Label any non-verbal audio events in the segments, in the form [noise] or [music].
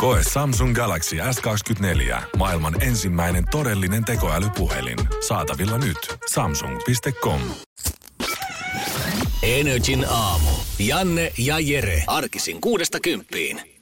Koe Samsung Galaxy S24. Maailman ensimmäinen todellinen tekoälypuhelin. Saatavilla nyt. Samsung.com. Energin aamu. Janne ja Jere. Arkisin kuudesta kymppiin.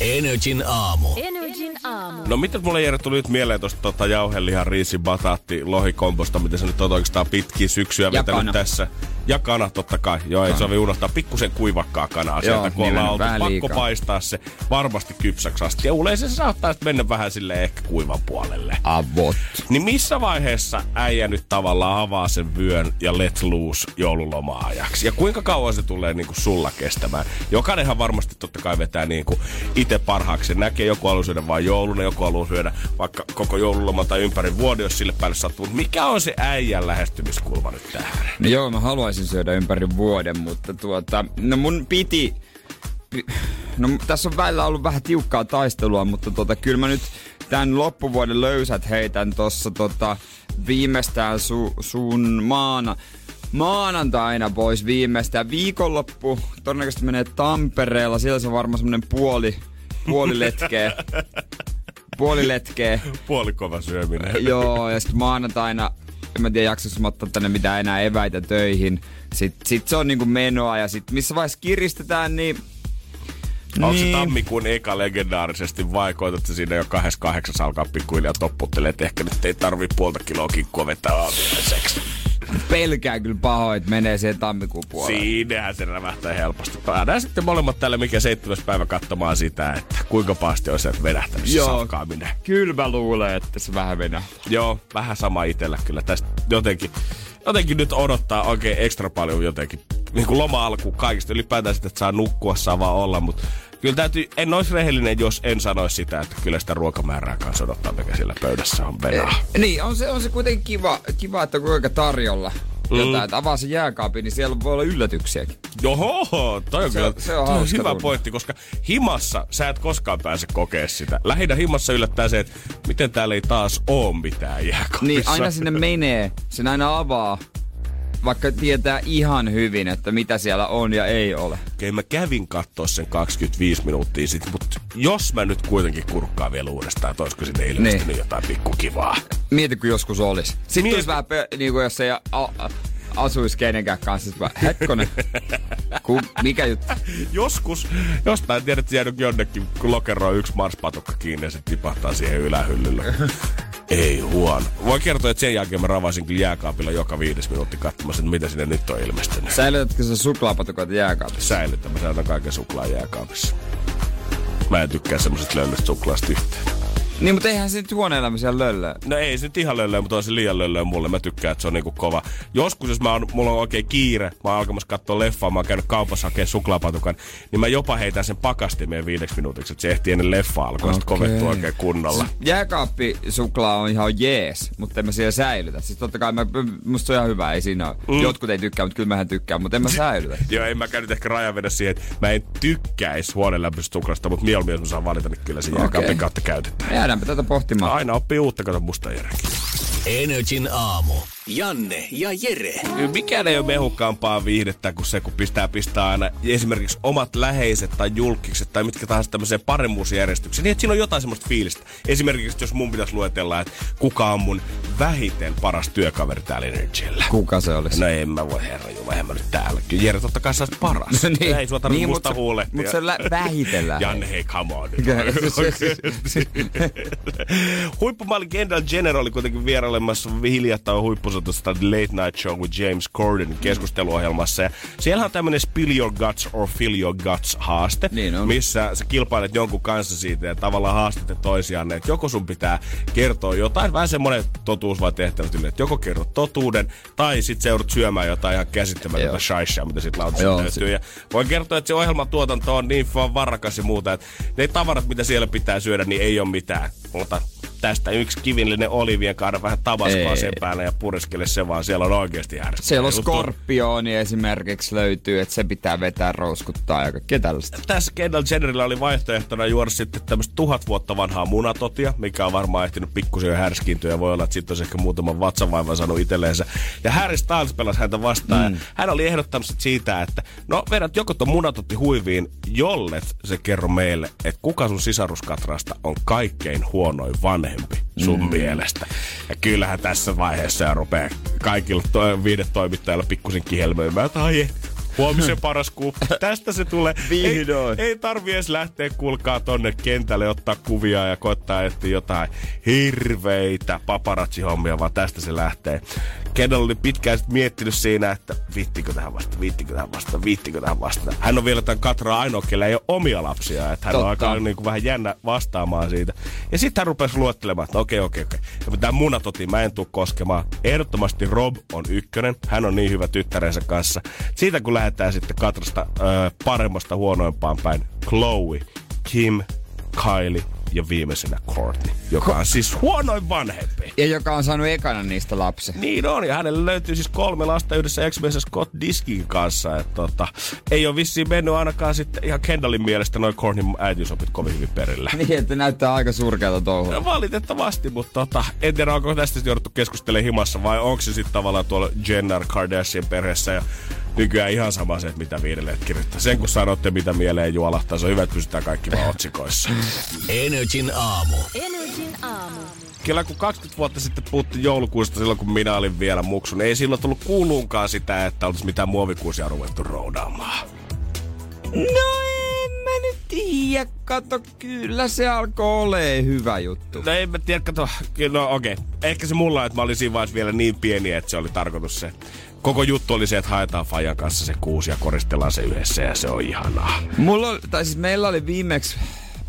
Energin aamu. Energin aamu. No mitä mulle Jere tuli nyt mieleen tuosta tota jauhelihan, riisi, bataatti, lohikomposta, mitä se nyt on oikeastaan pitkin syksyä Ja vetänyt tässä. Ja kana totta kai. Joo, ei sovi unohtaa pikkusen kuivakkaa kanaa Joo, sieltä, kun ollaan oltu. Pakko liikaa. paistaa se varmasti kypsäksi asti. Ja yleensä se saattaa sitten mennä vähän sille ehkä kuivan puolelle. Avot. Niin missä vaiheessa äijä nyt tavallaan avaa sen vyön ja let loose joululoma-ajaksi? Ja kuinka kauan se tulee niin kuin sulla kestämään? Jokainenhan varmasti totta kai vetää niin kuin itse parhaaksi. Se näkee, joku haluaa vain jouluna, joku haluaa syödä vaikka koko joululoma tai ympäri vuoden, jos sille päälle sattuu. Mikä on se äijän lähestymiskulma nyt tähän? No joo, mä haluaisin syödä ympäri vuoden, mutta tuota, no mun piti, pi- no tässä on välillä ollut vähän tiukkaa taistelua, mutta tota, kyllä mä nyt tämän loppuvuoden löysät heitän tossa tota, viimeistään su, sun maana, maanantaina pois viimeistään. Viikonloppu todennäköisesti menee Tampereella, siellä se on varmaan semmonen puoli, puoli letkeä. puoli letkeä. Puolikova syöminen. Joo, ja sitten maanantaina, en mä tiedä jaksossa mä ottaa tänne mitään enää eväitä töihin. Sitten sit se on niinku menoa ja sitten missä vaiheessa kiristetään, niin Onko se Niin. tammikuun eka legendaarisesti vai koetat se siinä jo 28 alkaa pikkuhiljaa topputtelee, että ehkä nyt ei tarvii puolta kiloa kikkua vetää aamiaiseksi. Pelkään kyllä pahoin, että menee siihen tammikuun puolelle. Siinähän se rävähtää helposti. Päädään sitten molemmat tälle mikä seitsemäs päivä katsomaan sitä, että kuinka pahasti on se vedähtänyt se Joo. safkaaminen. Kyllä mä luulen, että se vähän venää. Joo, vähän sama itellä kyllä. Tästä jotenkin, jotenkin nyt odottaa oikein ekstra paljon jotenkin. Niin kuin loma-alku kaikista ylipäätään sitä, että saa nukkua, saa vaan olla, mutta kyllä täytyy, en olisi rehellinen, jos en sanoisi sitä, että kyllä sitä ruokamäärää kanssa odottaa, mikä siellä pöydässä on venaa. Niin, on se, on se kuitenkin kiva, kiva että kuinka tarjolla Mm. jotain. Että avaa se jääkaapin, niin siellä voi olla yllätyksiäkin. Joho, toi on Se kyllä on- se on toi hauska hyvä tunne. pointti, koska himassa sä et koskaan pääse kokea sitä. Lähinnä himassa yllättää se, että miten täällä ei taas oo mitään jääkaapissa. Niin, aina sinne menee, sen aina avaa, vaikka tietää ihan hyvin, että mitä siellä on ja ei ole. Okei, mä kävin kattoo sen 25 minuuttia sitten, mutta jos mä nyt kuitenkin kurkkaan vielä uudestaan, että olisiko sinne ilmestynyt Niin. jotain pikkukivaa. Mieti, kun joskus olisi. Sitten Mieti. tulisi vähän, niin kuin jos ei a- a- asuisi kenenkään kanssa. Sitten vaan, hetkonen, Ku, mikä juttu? [laughs] Joskus, jostain tiedät, että jäänyt jonnekin, kun lokeroi yksi marspatukka kiinni ja se tipahtaa siihen ylähyllylle. [laughs] Ei huono. Voin kertoa, että sen jälkeen mä ravasin kyllä jääkaapilla joka viides minuutti katsomassa, että mitä sinne nyt on ilmestynyt. Säilytätkö sä suklaapatukoita jääkaapissa? Säilytän, mä säilytän kaiken suklaa jääkaapissa. Mä en tykkää semmoisesta löllystä suklaasta yhtään. Niin, mutta eihän se nyt huoneelämä siellä löllöä. No ei se nyt ihan löllöä, mutta on se liian löllöä mulle. Mä tykkään, että se on niinku kova. Joskus, jos mä on, mulla on oikein kiire, mä oon alkamassa katsoa leffaa, mä oon käynyt kaupassa hakemaan suklaapatukan, niin mä jopa heitän sen pakastimeen viideksi minuutiksi, että se ehtii ennen leffa alkoi okay. Kovettua oikein kunnolla. Jääkaappi suklaa on ihan jees, mutta en mä siellä säilytä. Siis totta kai mä, musta se on ihan hyvä, ei siinä ole. Mm. Jotkut ei tykkää, mutta kyllä mähän tykkään, mutta en mä säilytä. [laughs] Joo, en mäkään nyt ehkä rajan vedä siihen, että mä en tykkäisi huoneenlämpöisestä suklaasta, mutta mieluummin jos mä saan valita, niin kyllä se jääkaapin Okei. kautta käytetään. Jäädäänpä tätä pohtimaan. Aina oppii uutta, kato musta Jerekin. Energin aamu. Janne ja Jere. Mikään ei ole mehukkaampaa viihdettä kuin se, kun pistää pistää aina esimerkiksi omat läheiset tai julkikset tai mitkä tahansa tämmöiseen paremmuusjärjestykseen. Niin, että siinä on jotain semmoista fiilistä. Esimerkiksi jos mun pitäisi luetella, että kuka on mun vähiten paras työkaveri täällä Energyllä. Kuka se olisi? No en mä voi herra jumala, en mä nyt täällä. Kyllä Jere totta kai sä oot paras. [laughs] No niin. Ei sua tarvitse Niin, musta huolehtia. mut se lä- [laughs] vähitellen Janne, hei, come on. Huippumalli Kendall Jenner oli kuitenkin vierailemassa hiljattain huippusotosta Late Night Show with James Corden keskusteluohjelmassa. Ja siellä on tämmönen Spill Your Guts or Fill Your Guts haaste, Niin on. missä sä kilpailet jonkun kanssa siitä ja tavallaan haastatte toisiaan, että joko sun pitää kertoa jotain, vähän semmonen totuus vai tehtävä tyyli, että joko kerrot totuuden tai sit se joudut syömään jotain ihan käsittämätöntä Joo. shaishaa, mitä sit lautasta Joo, löytyy. Ja voin kertoa, että se ohjelman tuotanto on niin vaan varrakas ja muuta, että ne tavarat, mitä siellä pitää syödä, niin ei ole mitään. Mutta tästä yksi kivillinen olivien kaada vähän tabaskoa Ei. sen päälle ja pureskele se vaan. Siellä on oikeasti härski. Siellä on skorpioni esimerkiksi löytyy, että se pitää vetää, rouskuttaa ja kaikkea tällaista. Tässä Kendall Jennerillä oli vaihtoehtona juoda sitten tämmöistä tuhat vuotta vanhaa munatotia, mikä on varmaan ehtinyt pikkusen jo härskiintyä ja voi olla, että sitten olisi ehkä muutaman vatsavaivan saanut itselleensä. Ja Harry Styles pelasi häntä vastaan mm. ja hän oli ehdottanut siitä, että no vedät joko tuon munatotti huiviin, jollet se kerro meille, että kuka sun sisaruskatrasta on kaikkein huonoin vanhempi sun mm. mielestä. Ja kyllähän tässä vaiheessa rupeaa kaikilla to- viidetoimittajilla pikkusen kihelmöimään, että ai Huomisen paras kuppi. Tästä se tulee. Vihdoin. Ei, ei tarvi edes lähteä kulkaa tonne kentälle ottaa kuvia ja koittaa etsiä jotain hirveitä paparazzi-hommia, vaan tästä se lähtee. Kendall oli pitkään sit miettinyt siinä, että viittikö tähän vasta, viittikö tähän vasta, viittikö tähän vasta. Hän on vielä tämän Katraa ainoa, kellä ei ole omia lapsia, että hän Totta. on aika niin kuin vähän jännä vastaamaan siitä. Ja sitten hän rupesi luettelemaan, että okei, okei, okei. Ja tämä munatoti mä en tuu koskemaan. Ehdottomasti Rob on ykkönen. Hän on niin hyvä tyttärensä kanssa. Siitä kun lähdetään sitten Katrasta ö, paremmasta huonoimpaan päin. Chloe, Kim, Kylie ja viimeisenä Courtney, joka on siis huonoin vanhempi. Ja joka on saanut ekana niistä lapsen. Niin on, ja hänelle löytyy siis kolme lasta yhdessä ex Scott Diskin kanssa. Et tota, ei ole vissiin mennyt ainakaan sitten ihan Kendallin mielestä noin Courtneyn äitiysopit kovin hyvin perillä. [laughs] Niin, että näyttää aika surkealta touhua. No, valitettavasti, mutta tota, en tiedä, onko tästä jouduttu keskustelemaan himassa vai onko se sitten tavallaan tuolla Jenner Kardashian perheessä ja nykyään ihan sama se, että mitä viidelle kirjoittaa. Sen kun sanotte, mitä mieleen juolahtaa, se on hyvä, että pysytään kaikki vaan otsikoissa. Energin aamu. Energin aamu. Kyllä kun 20 vuotta sitten puhuttiin joulukuusta silloin, kun minä olin vielä muksun, ei silloin tullut kuuluunkaan sitä, että olisi mitään muovikuusia ruvettu roudaamaan. No en mä nyt tiedä, kato, kyllä se alkoi ole hyvä juttu. No en mä tiedä, kato, no okei. Okay. Ehkä se mulla, että mä olin siinä vaiheessa vielä niin pieni, että se oli tarkoitus se. Koko juttu oli se, että haetaan Fajan kanssa se kuusi ja koristellaan se yhdessä ja se on ihanaa. Mulla, tai siis meillä oli viimeksi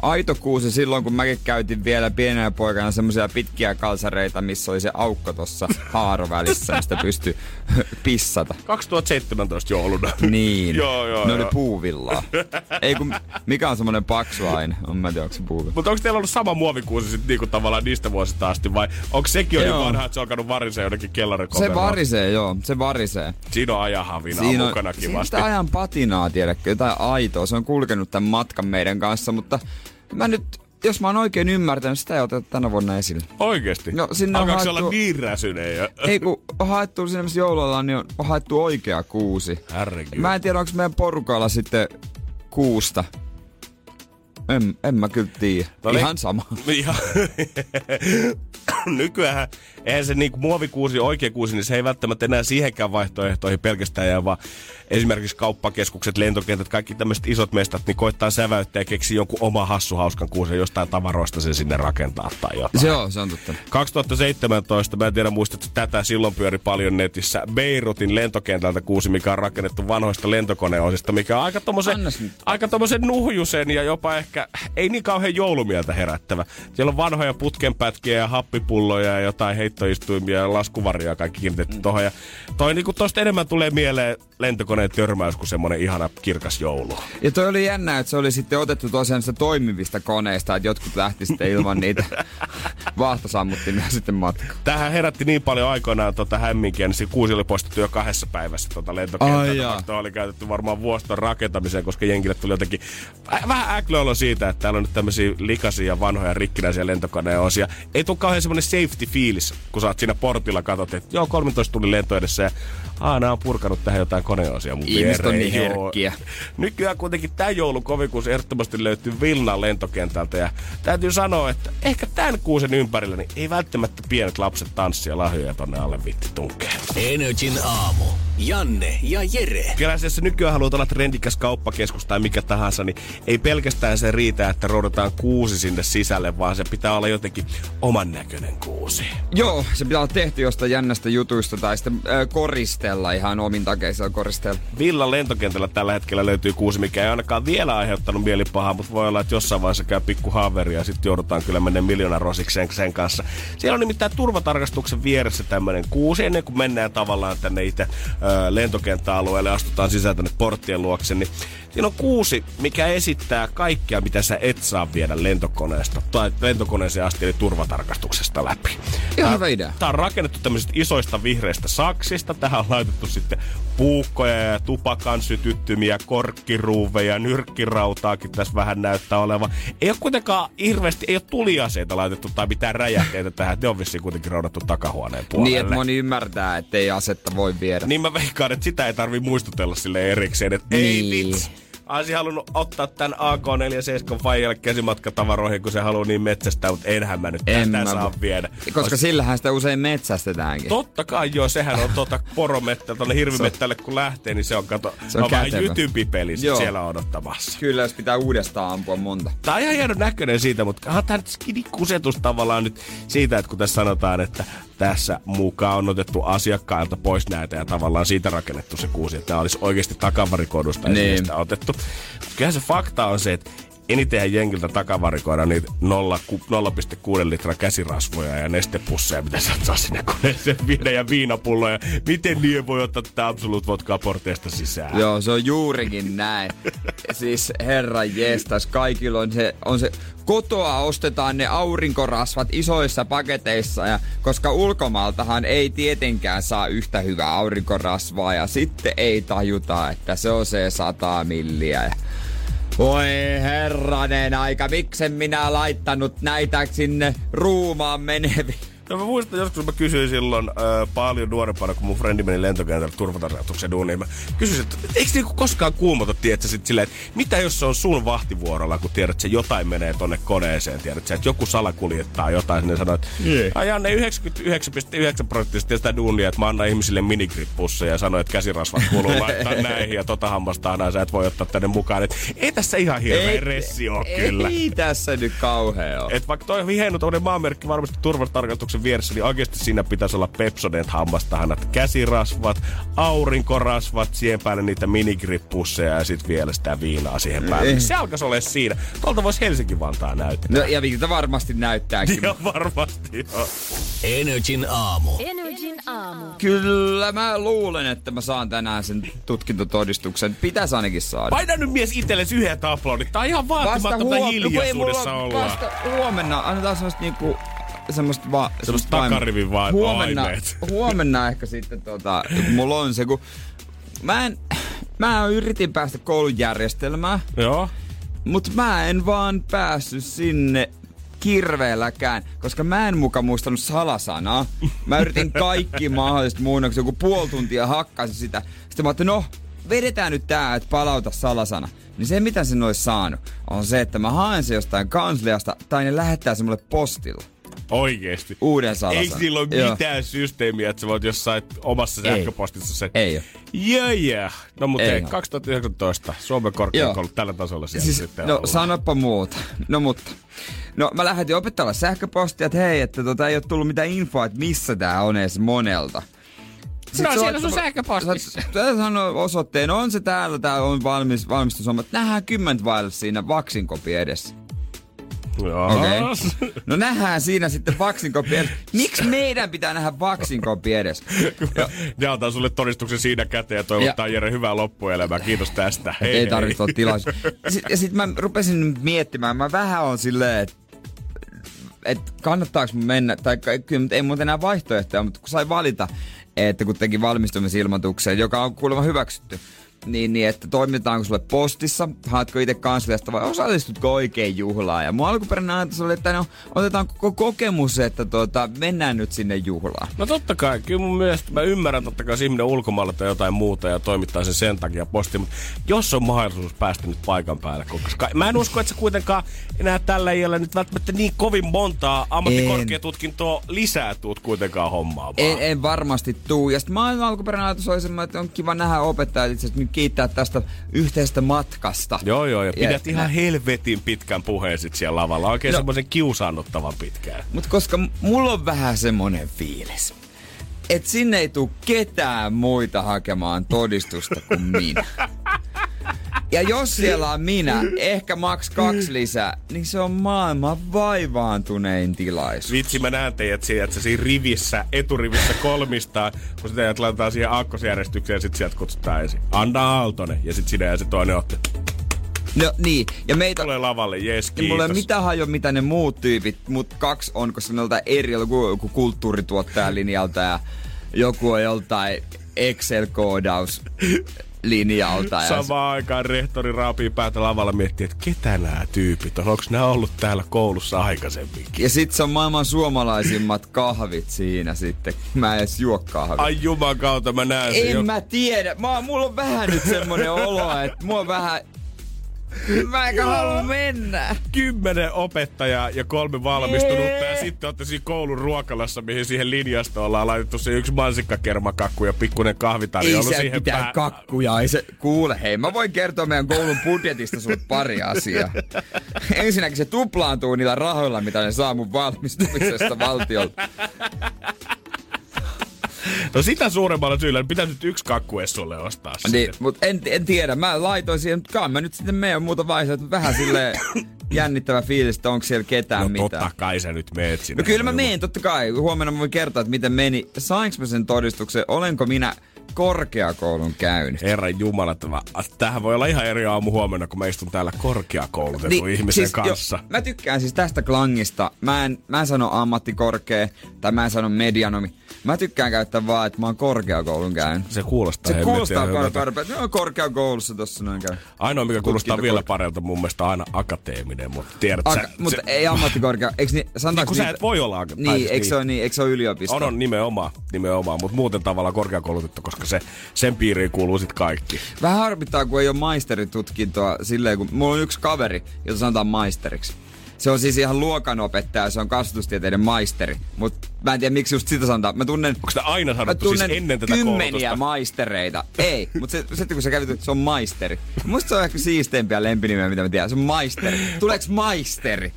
aito kuusi silloin, kun mäkin käytin vielä pienenä poikana semmoisia pitkiä kalsareita, missä oli se aukko tuossa [laughs] haarovälissä, mistä pystyi [laughs] pissata. 2017 jouluna. Niin. [laughs] joo, joo, Ne joo. oli puuvillaa. Ei kun, mikä on semmonen paksu aine? On mä en tiedä, onko se puuvilla. Mutta onko teillä ollut sama muovikuusi sitten niinku tavallaan niistä vuosista asti vai onko sekin jo niin vanha, että se on alkanut varisee jonnekin Se kellarikomeroon? varisee, joo. Se varisee. Siinä on ajahavinaa Siinä on, mukana siinä kivasti. sitä ajan patinaa, tiedätkö, jotain aitoa. Se on kulkenut tämän matkan meidän kanssa, mutta mä nyt, jos mä oon oikein ymmärtänyt, sitä ei oteta tänä vuonna esille. Oikeesti? No, sinne on Alkaako haettu- olla niin räsynen? Ja... [laughs] Ei kun on haettu missä joululla, niin on, on haettu oikea kuusi. Herregud. Mä en tiedä, onko meidän porukalla sitten kuusta. En, en mä kyllä tiedä. No niin. Ihan sama. [laughs] Ihan. [laughs] Nykyään eihän se niinku muovikuusi, oikea kuusi, niin se ei välttämättä enää siihenkään vaihtoehtoihin pelkästään jää, vaan esimerkiksi kauppakeskukset, lentokentät, kaikki tämmöiset isot mestat, niin koittaa säväyttää ja keksiä jonkun oma hassu hauskan kuusen jostain tavaroista sen sinne rakentaa tai jotain. Se on, se on totta. 2017, mä en tiedä muistatko tätä, silloin pyöri paljon netissä, Beirutin lentokentältä kuusi, mikä on rakennettu vanhoista lentokoneosista, mikä on aika tommosen, aika tommosen nuhjusen ja jopa ehkä ei niin kauhean joulumieltä herättävä. Siellä on vanhoja putkenpätkiä ja happipulloja ja jotain heittoistuimia ja laskuvaria kaikki kiinnitetty tohon. Ja toi niinku tosta enemmän tulee mieleen lentokoneen törmäys kuin semmonen ihana kirkas joulu. Ja toi oli jännä, että se oli sitten otettu tosiaan sitä toimivista koneista, että jotkut lähti sitten ilman niitä [laughs] vaahtosammuttimia sitten matkaan. Tähän herätti niin paljon aikoinaan tota hämminkiä, niin se kuusi oli poistettu jo kahdessa päivässä tota lentokentältä. toi oli käytetty varmaan vuoston rakentamiseen, koska jenkille tuli jotenkin väh- vähän äklöolo siitä, että täällä on nyt tämmöisiä likaisia, vanhoja, rikkinäisiä lentokoneen osia. Ei tule kauhean semmoinen safety fiilis, kun sä oot siinä portilla, katsot, että joo, 13 tuli lento edessä ja Aa, nämä on purkanut tähän jotain koneosia mun Ihmiset on niin herkkiä. Nykyään kuitenkin tämä joulukovikuus ehdottomasti löytyy Vilnan lentokentältä ja täytyy sanoa, että ehkä tämän kuusen ympärillä niin ei välttämättä pienet lapset tanssia lahjoja tonne alle vitti tunkee. Energin aamu. Janne ja Jere. Kyllä jos nykyään haluat olla trendikäs kauppakeskus tai mikä tahansa, niin ei pelkästään se riitä, että roudataan kuusi sinne sisälle, vaan se pitää olla jotenkin oman näköinen kuusi. Joo, se pitää olla tehty jostain jännästä jutuista tai sitten äh, koristella ihan omin takeisilla koristella. Villan lentokentällä tällä hetkellä löytyy kuusi, mikä ei ainakaan vielä aiheuttanut mielipahaa, mutta voi olla, että jossain vaiheessa käy pikku haaveri ja sitten joudutaan kyllä mennä miljoona rosikseen sen kanssa. Siellä on nimittäin turvatarkastuksen vieressä tämmöinen kuusi, ennen kuin mennään tavallaan tänne itse lentokenttäalueelle, astutaan sisään tänne porttien luokse, niin siinä on kuusi, mikä esittää kaikkea, mitä sä et saa viedä lentokoneesta tai lentokoneeseen asti, eli turvatarkastuksesta läpi. Ihan hyvä idea. Tää on rakennettu tämmöisistä isoista vihreistä saksista. Tähän on laitettu sitten puukkoja ja tupakan sytyttymiä, korkkiruuveja, nyrkkirautaakin tässä vähän näyttää olevan. Ei ole kuitenkaan hirveästi, ei ole tuliaseita laitettu tai mitään räjähteitä tähän. Ne on vissiin kuitenkin roudattu takahuoneen puolelle. Niin, että moni ymmärtää, että ei asetta voi viedä. Niin mä veikkaan, että sitä ei tarvi muistutella sille erikseen, että ei Niin. vitsi. Olisin halunnut ottaa tämän AK-47 Fajalle käsimatkatavaroihin, kun se haluaa niin metsästää, mutta enhän mä nyt En tästä mä saa viedä. Koska sillähän sitä usein metsästetäänkin. Totta kai joo, sehän on tuota poromettä, tuonne hirvimettälle kun lähtee, niin se on, kato, Se on on vähän jytympi peli siellä odottamassa. Kyllä, jos pitää uudestaan ampua monta. Tää on ihan hieno näköinen siitä, mutta onhan tää nyt tavallaan nyt siitä, että kun tässä sanotaan, että tässä mukaan on otettu asiakkailta pois näitä ja tavallaan siitä rakennettu se kuusi, että tämä olisi oikeasti takavarikoidusta Niin. otettu. Kyllähän se fakta on se, että enitenhän jengiltä takavarikoida niitä 0, 0,6 litraa käsirasvoja ja nestepusseja, mitä sä saa sinne koneeseen viedä ja viinapulloja. Miten niin voi ottaa tätä Absolut Vodkaa porteesta sisään? Joo, se on juurikin näin. siis herra jestas, kaikilla on se, on se, kotoa ostetaan ne aurinkorasvat isoissa paketeissa, ja koska ulkomaaltahan ei tietenkään saa yhtä hyvää aurinkorasvaa, ja sitten ei tajuta, että se on se sata milliä. Ja voi herranen aika, miksen minä laittanut näitä sinne ruumaan meneviin No mä muistan joskus, mä kysyin silloin äh, paljon nuorempana, kun mun frendi meni lentokentälle turvatarjoituksen duuniin. Mä kysyin, että eikö niinku koskaan kuumota, tiedätkö, sit silleen, että mitä jos se on sun vahtivuorolla, kun tiedät, että jotain menee tonne koneeseen, tiedät, että joku salakuljettaa jotain, sinne sanoo, että ajan ne 99,9 prosenttisesti sitä duunia, että mä annan ihmisille minigrippussa ja sanoin, että käsirasvat kuuluu [laughs] laittaa näihin ja tota hammasta aina sä et voi ottaa tänne mukaan. Et ei tässä ihan hirveä ressi ole kyllä. Ei tässä nyt kauhea ole. Et vaikka toi on hieno maanmerkki varmasti turvatarkastuksen vieressä, niin oikeasti siinä pitäisi olla Pepsodent hammastahanat, käsirasvat, aurinkorasvat, siihen päälle niitä minigrippusseja ja sitten vielä sitä viinaa siihen päälle. Ei. Se alkaisi olla siinä. Tuolta voisi Helsinki-Vantaa näyttää. No ja Viltä varmasti näyttääkin. Joo, varmasti joo. Energin aamu. Energin aamu. Kyllä mä luulen, että mä saan tänään sen tutkintotodistuksen. Pitäisi ainakin saada. Paina nyt mies itsellesi yhden aplodit. Tää on ihan vaatimatonta huom- hiljaisuudessa ollaan. Vasta huomenna annetaan semmoista niinku semmoista va- semmoista takarivin va- huomenna, [laughs] huomenna ehkä sitten tota, kun mulla on se, kun mä en, mä yritin päästä koulun järjestelmään, Joo. mutta mä en vaan päässyt sinne kirveelläkään, koska mä en muka muistanut salasanaa. Mä yritin kaikki [laughs] mahdolliset muunnokset, joku puoli tuntia hakkasin sitä. Sitten mä ajattelin, no, vedetään nyt tää, että palauta salasana. Niin se, mitä sen olisi saanut, on se, että mä haen se jostain kansliasta, tai ne lähettää se mulle postilla. Oikeesti. Uuden salasanan. Ei sillä ole Joo. mitään systeemiä, että sä voit jossain omassa Ei. sähköpostissa sen. Ei oo. Yeah, yeah. No mutta Ei ei, oo. 2019 Suomen korkeakoulut tällä tasolla siellä Siis, sitten no ollaan. sanoppa muuta. No mutta. No mä lähetin opettajalle sähköpostia, että hei, että tota, ei ole tullut mitään infoa, että missä tää on edes monelta. Sitten No, se siellä sun sähköpostissa. Sä sanoi osoitteen, on se täällä, tää on valmis, valmistushomma. Nähdään kymmentä vaille siinä vaksinkopi edessä. Okei. [laughs] No nähdään siinä sitten vaksinkopi edessä. Miksi meidän pitää nähdä vaksinkopi edessä? Ja, Ja antaa sulle todistuksen siinä käteen ja toivottaa Jere hyvää loppuelämää. Kiitos tästä. Hei, ei tarvitse olla tilaisuus. Sitten, ja sitten mä rupesin miettimään, mä vähän on silleen, että et kannattaako mun mennä, tai kyllä nyt ei muuta enää vaihtoehtoja, mutta kun sai valita, että kun teki valmistumisilmoituksen, joka on kuulemma hyväksytty, niin, niin että toimitaanko sulle postissa, haetko itse kansliasta vai osallistutko oikein juhlaan. Ja mun alkuperäinen ajatus oli, että no, otetaan koko kokemus, että tuota, mennään nyt sinne juhlaan. No totta kai, kyllä mun mielestä mä ymmärrän totta kai, jos ihminen ulkomailla tai jotain muuta ja toimittaa sen sen takia postiin, mutta jos on mahdollisuus päästä nyt paikan päälle, koska mä en usko, että sä kuitenkaan enää tällä iällä nyt välttämättä niin kovin montaa ammattikorkeatutkintoa lisää tuut kuitenkaan hommaamaan. En, en varmasti tuu. Ja sitten mä alkuperäinen ajatus oli semmoinen, että on kiva nähdä opettajat itse asiassa nyt kiittää tästä yhteisestä matkasta. Joo, joo, ja pidät Ja- ihan helvetin pitkän puheen sit siellä lavalla. Oikein No. semmoisen kiusaannuttavan pitkään. Mutta koska mulla on vähän semmonen fiilis, että sinne ei tuu ketään muita hakemaan todistusta kuin minä. [laughs] Ja jos siellä on minä, ehkä maks kaksi lisää, niin se on maailman vaivaantunein tilaisuus. Vitsi, mä näen teidät siinä, että siinä rivissä, eturivissä kolmistaan, kun sitä laitetaan siihen aakkosjärjestykseen ja sit sieltä kutsutaan ensin. Anna Aaltonen. Ja sit sinä ja se toinen otti. No niin, ja meitä... Tulee lavalle, jes, Ja mulla ei kiitos. mitään hajua, mitä ne muut tyypit, mut kaksi on, koska ne on eri, joku, joku kulttuurituottajan linjalta ja joku on joltain Excel-koodaus linjalta. Ja Samaan aikaan rehtori raapii päätä lavalla miettii, että ketä nämä tyypit on. Onko nämä ollut täällä koulussa aikaisemminkin? Ja sit se on maailman suomalaisimmat kahvit siinä sitten. Mä en edes juo kahvit. Ai juman kautta mä näen sen. en jo- mä tiedä. Mä, mulla on vähän nyt semmonen olo, että mua on vähän... Mä enkä halua mennä. kymmenen opettajaa ja kolme valmistunutta ja sitten olette siinä koulun ruokalassa, mihin siihen linjastoon ollaan laitettu se yksi mansikkakermakakku ja pikkuinen kahvitarjoilu Ei se siihen pitää pää- kakkuja, ei se... Kuule, hei, mä voin kertoa meidän koulun budjetista sulle pari asiaa. Ensinnäkin se tuplaantuu niillä rahoilla, mitä ne saa mun valmistumisesta valtiolta. No sitä suuremmalla syyllä niin pitäisi nyt yksi kakku sulle ostaa Niin, sitten. mut en, en, tiedä, mä laitoin siihen, mutta kai mä nyt sitten menen muuta vaiheessa, vähän sille jännittävä fiilis, että onko siellä ketään No mitään. totta kai sä nyt meet sinne. No kyllä mä menen, totta kai. Huomenna mä voin kertoa, että miten meni. Sainko mä sen todistuksen? Olenko minä korkeakoulun käynyt. Herran Jumala, tämä, tämähän voi olla ihan eri aamu huomenna, kun mä istun täällä korkeakoulutetun niin, ihmisen siis, kanssa. Jo, mä tykkään siis tästä klangista. Mä en, mä en sano ammattikorkea tai mä en sano medianomi. Mä tykkään käyttää vaan, että mä oon korkeakoulun käynyt. Se kuulostaa Se kuulostaa tarpeen. Ne on korkeakoulussa tossa noin käy. Ainoa, mikä kuulostaa vielä paremmalta mun mielestä aina akateeminen, mutta tiedät Aka- sä, Mutta se... ei ammattikorkea. Eikö niin, niin kun sä et voi olla akateeminen. Niin, eikö se ole niin, eikö se ole yliopisto? On, on nimenomaan, nimenomaan, mutta muuten tavallaan korkeakoulutettu, koska se, sen piiriin kuuluu sit kaikki. Vähän harmittaa, kun ei ole maisteritutkintoa silleen, kun mulla on yksi kaveri, jota sanotaan maisteriksi. Se on siis ihan luokanopettaja, se on kasvatustieteiden maisteri. Mutta mä en tiedä, miksi just sitä sanotaan. Mä tunnen... Onko sitä aina sanottu siis ennen tätä kymmeniä koulutusta? maistereita. Ei, mutta se, sitten kun sä kävit, se on maisteri. Musta se on ehkä siisteimpiä lempinimeä, mitä mä tiedän. Se on maisteri. Tuleeks maisteri?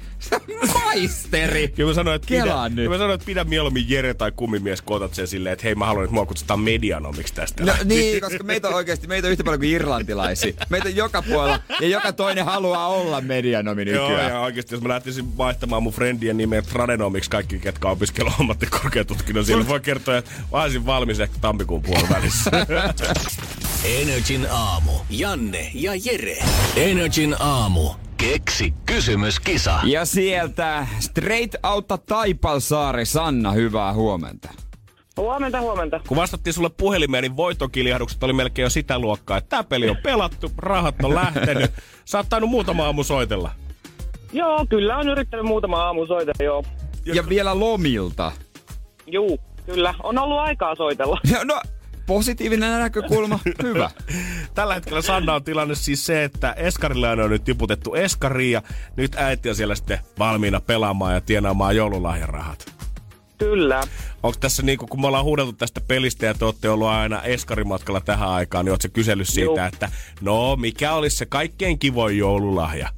Maisteri! Kyllä mä sanoin, että pidä, nyt. mä sanoin, että pidä mieluummin Jere tai kummimies, kun otat sen silleen, että hei mä haluan, että mua kutsutaan medianomiksi tästä. No niin, koska meitä on oikeasti, meitä on yhtä paljon kuin irlantilaisia. Meitä on joka puolella ja joka toinen haluaa olla medianomi nykyään. Joo, ja oikeasti jos mä lähtisin vaihtamaan mun friendien nimeä Tradenomiksi kaikki, ketkä opiskelua ammattikorkeatutkinnon, siellä voi kertoa, että mä olisin valmis ehkä tammikuun puolen välissä. [laughs] Energin aamu. Janne ja Jere. Energin aamu. Keksi kysymyskisa. Ja sieltä Straight Outta Taipalsaari Sanna, hyvää huomenta. Huomenta, huomenta. Kun vastattiin sulle puhelimeen, niin voitokiljahdukset oli melkein jo sitä luokkaa, että tää peli on pelattu, rahat on lähtenyt. Sä oot tainnut muutama aamu soitella. Joo, kyllä on yrittänyt muutama aamu soitella, joo. Ja, ja vielä lomilta. Juu, kyllä. On ollut aikaa soitella. Ja [laughs] No, positiivinen näkökulma, [laughs] hyvä. Tällä hetkellä Sanna on tilanne siis se, että Eskarille on nyt tiputettu Eskariin ja nyt äiti on siellä sitten valmiina pelaamaan ja tienaamaan joululahjarahat. Kyllä. Onko tässä niinku, kun me ollaan huudeltu tästä pelistä ja te olette ollut aina Eskarimatkalla tähän aikaan, niin ootko kysellyt siitä, Juu. että no mikä olisi se kaikkein kivoin joululahja?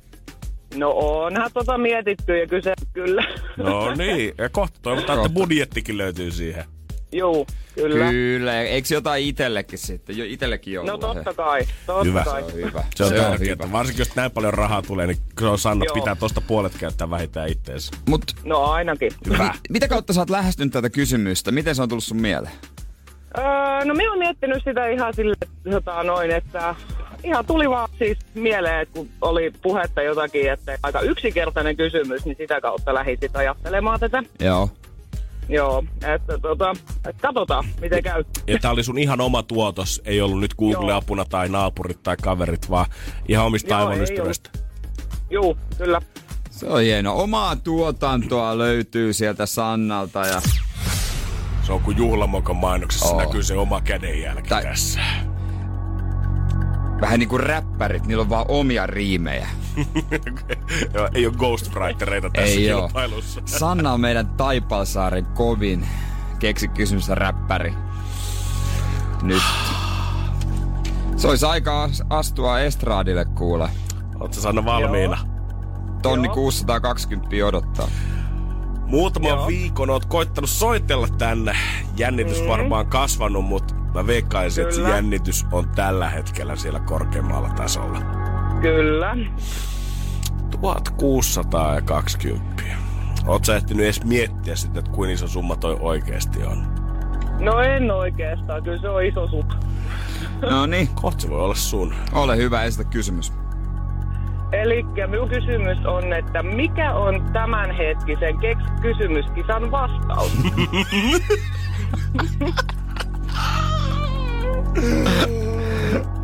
No onhan tota mietitty ja kyse kyllä. No niin, ja kohta toivotaan, että budjettikin löytyy siihen. Juu, kyllä. Kyllä, eikö jotain itellekin sitten? Jo itellekin No joululahja. totta kai, totta Hyvä. kai. Se on hyvä. Se on Se on tärkeää. hyvä. Varsinkin jos näin paljon rahaa tulee, niin se on Sanna, Joo. pitää tosta puolet käyttää vähintään itteensä. Mut No ainakin. Hyvä. mi- mitä kautta sä oot lähestynyt tätä kysymystä? Miten se on tullut sun mieleen? Öö, no minä olen miettinyt sitä ihan sille, tota, noin, että ihan tuli vaan siis mieleen, että kun oli puhetta jotakin, että aika yksinkertainen kysymys, niin sitä kautta lähdin sit ajattelemaan tätä. Joo. Joo, että tota, et katsotaan, miten käy. Ja tää oli sun ihan oma tuotos, ei ollut nyt Google-apuna tai naapurit tai kaverit, vaan ihan omista Joo, aivon ei ystävistä. Juu, kyllä. Se on hieno. Omaa tuotantoa löytyy sieltä Sannalta ja Se on kuin juhlamokon mainoksessa Oo. näkyy se oma kädenjälki Tai- tässä. vähän niinku räppärit, niillä on vaan omia riimejä. [laughs] Ei ole ghostwritereita tässä Ei kilpailussa. [laughs] Sanna on meidän Taipalsaaren kovin keksi kysymystä räppäri. Nyt. Se olisi aika as- astua estraadille kuule. Oletko Sanna valmiina? Tonni Joo. 620 odottaa. Muutaman Joo. viikon oot koittanut soitella tänne. Jännitys Mm. varmaan kasvanut, mutta mä veikkaisin, että se jännitys on tällä hetkellä siellä korkeammalla tasolla. Kyllä. 1620. Oot sä ehtinyt edes miettiä sitä, että kuinka iso summa toi oikeesti on? No en oikeastaan, kyllä se on iso summa. No niin, Kohta se voi olla sun. ole hyvä esitä kysymys. Eli minun kysymys on, että mikä on tämänhetkisen keks kysymyskisan vastaus? [laughs]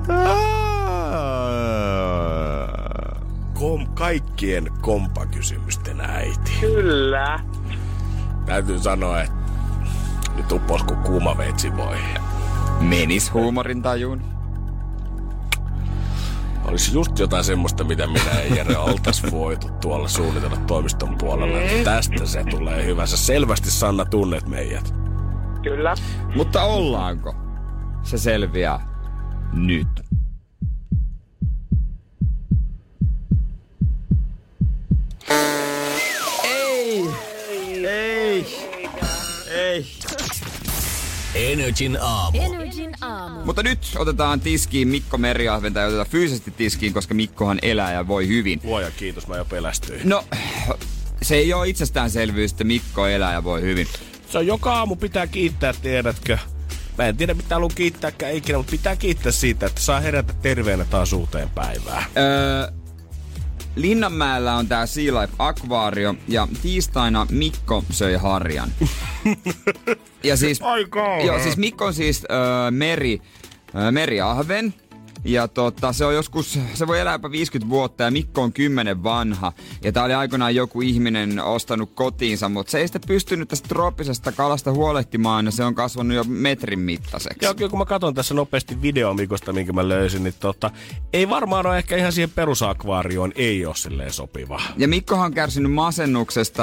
[laughs] Kom, kaikkien kompakysymysten äiti. Kyllä. Täytyy sanoa, että nyt uppos kuin kuuma veitsi voi. Menis huumorin tajuun. Olisi just jotain semmoista, mitä minä ja Jere oltais voitu tuolla suunnitella toimiston puolella. Mm. Tästä se tulee hyvä. Sä selvästi Sanna tunnet meidät. Kyllä. Mutta ollaanko? Se selviää nyt. Energin aamu. Energin aamu. Mutta nyt otetaan tiskiin Mikko Meriahven tai otetaan fyysisesti tiskiin, koska Mikkohan elää ja voi hyvin. Luoja kiitos, mä jo pelästyin. No, se ei ole itsestäänselvyys, että Mikko elää ja voi hyvin. Se on joka aamu pitää kiittää, tiedätkö, Mä en tiedä mitä haluan kiittääkään ikinä, mutta pitää kiittää siitä, että saa herätä terveenä taas uuteen päivään. Öö, Linnanmäellä on tää Sea Life Aquario ja tiistaina Mikko söi harjan. [laughs] ja siis, Ai kauhea. joo, siis Mikko on siis öö, meri, öö, meriahven. Ja tota, se on joskus, se voi elää jopa 50 vuotta ja Mikko on 10 vanha. Ja tää oli aikoinaan joku ihminen ostanut kotiinsa, mutta se ei sitten pystynyt tästä trooppisesta kalasta huolehtimaan ja se on kasvanut jo metrin mittaiseksi. Joo, kyllä kun mä katson tässä nopeasti videoa Mikosta, minkä mä löysin, niin tota, ei varmaan ole ehkä ihan siihen perusakvaarioon, ei ole silleen sopiva. Ja Mikkohan on kärsinyt masennuksesta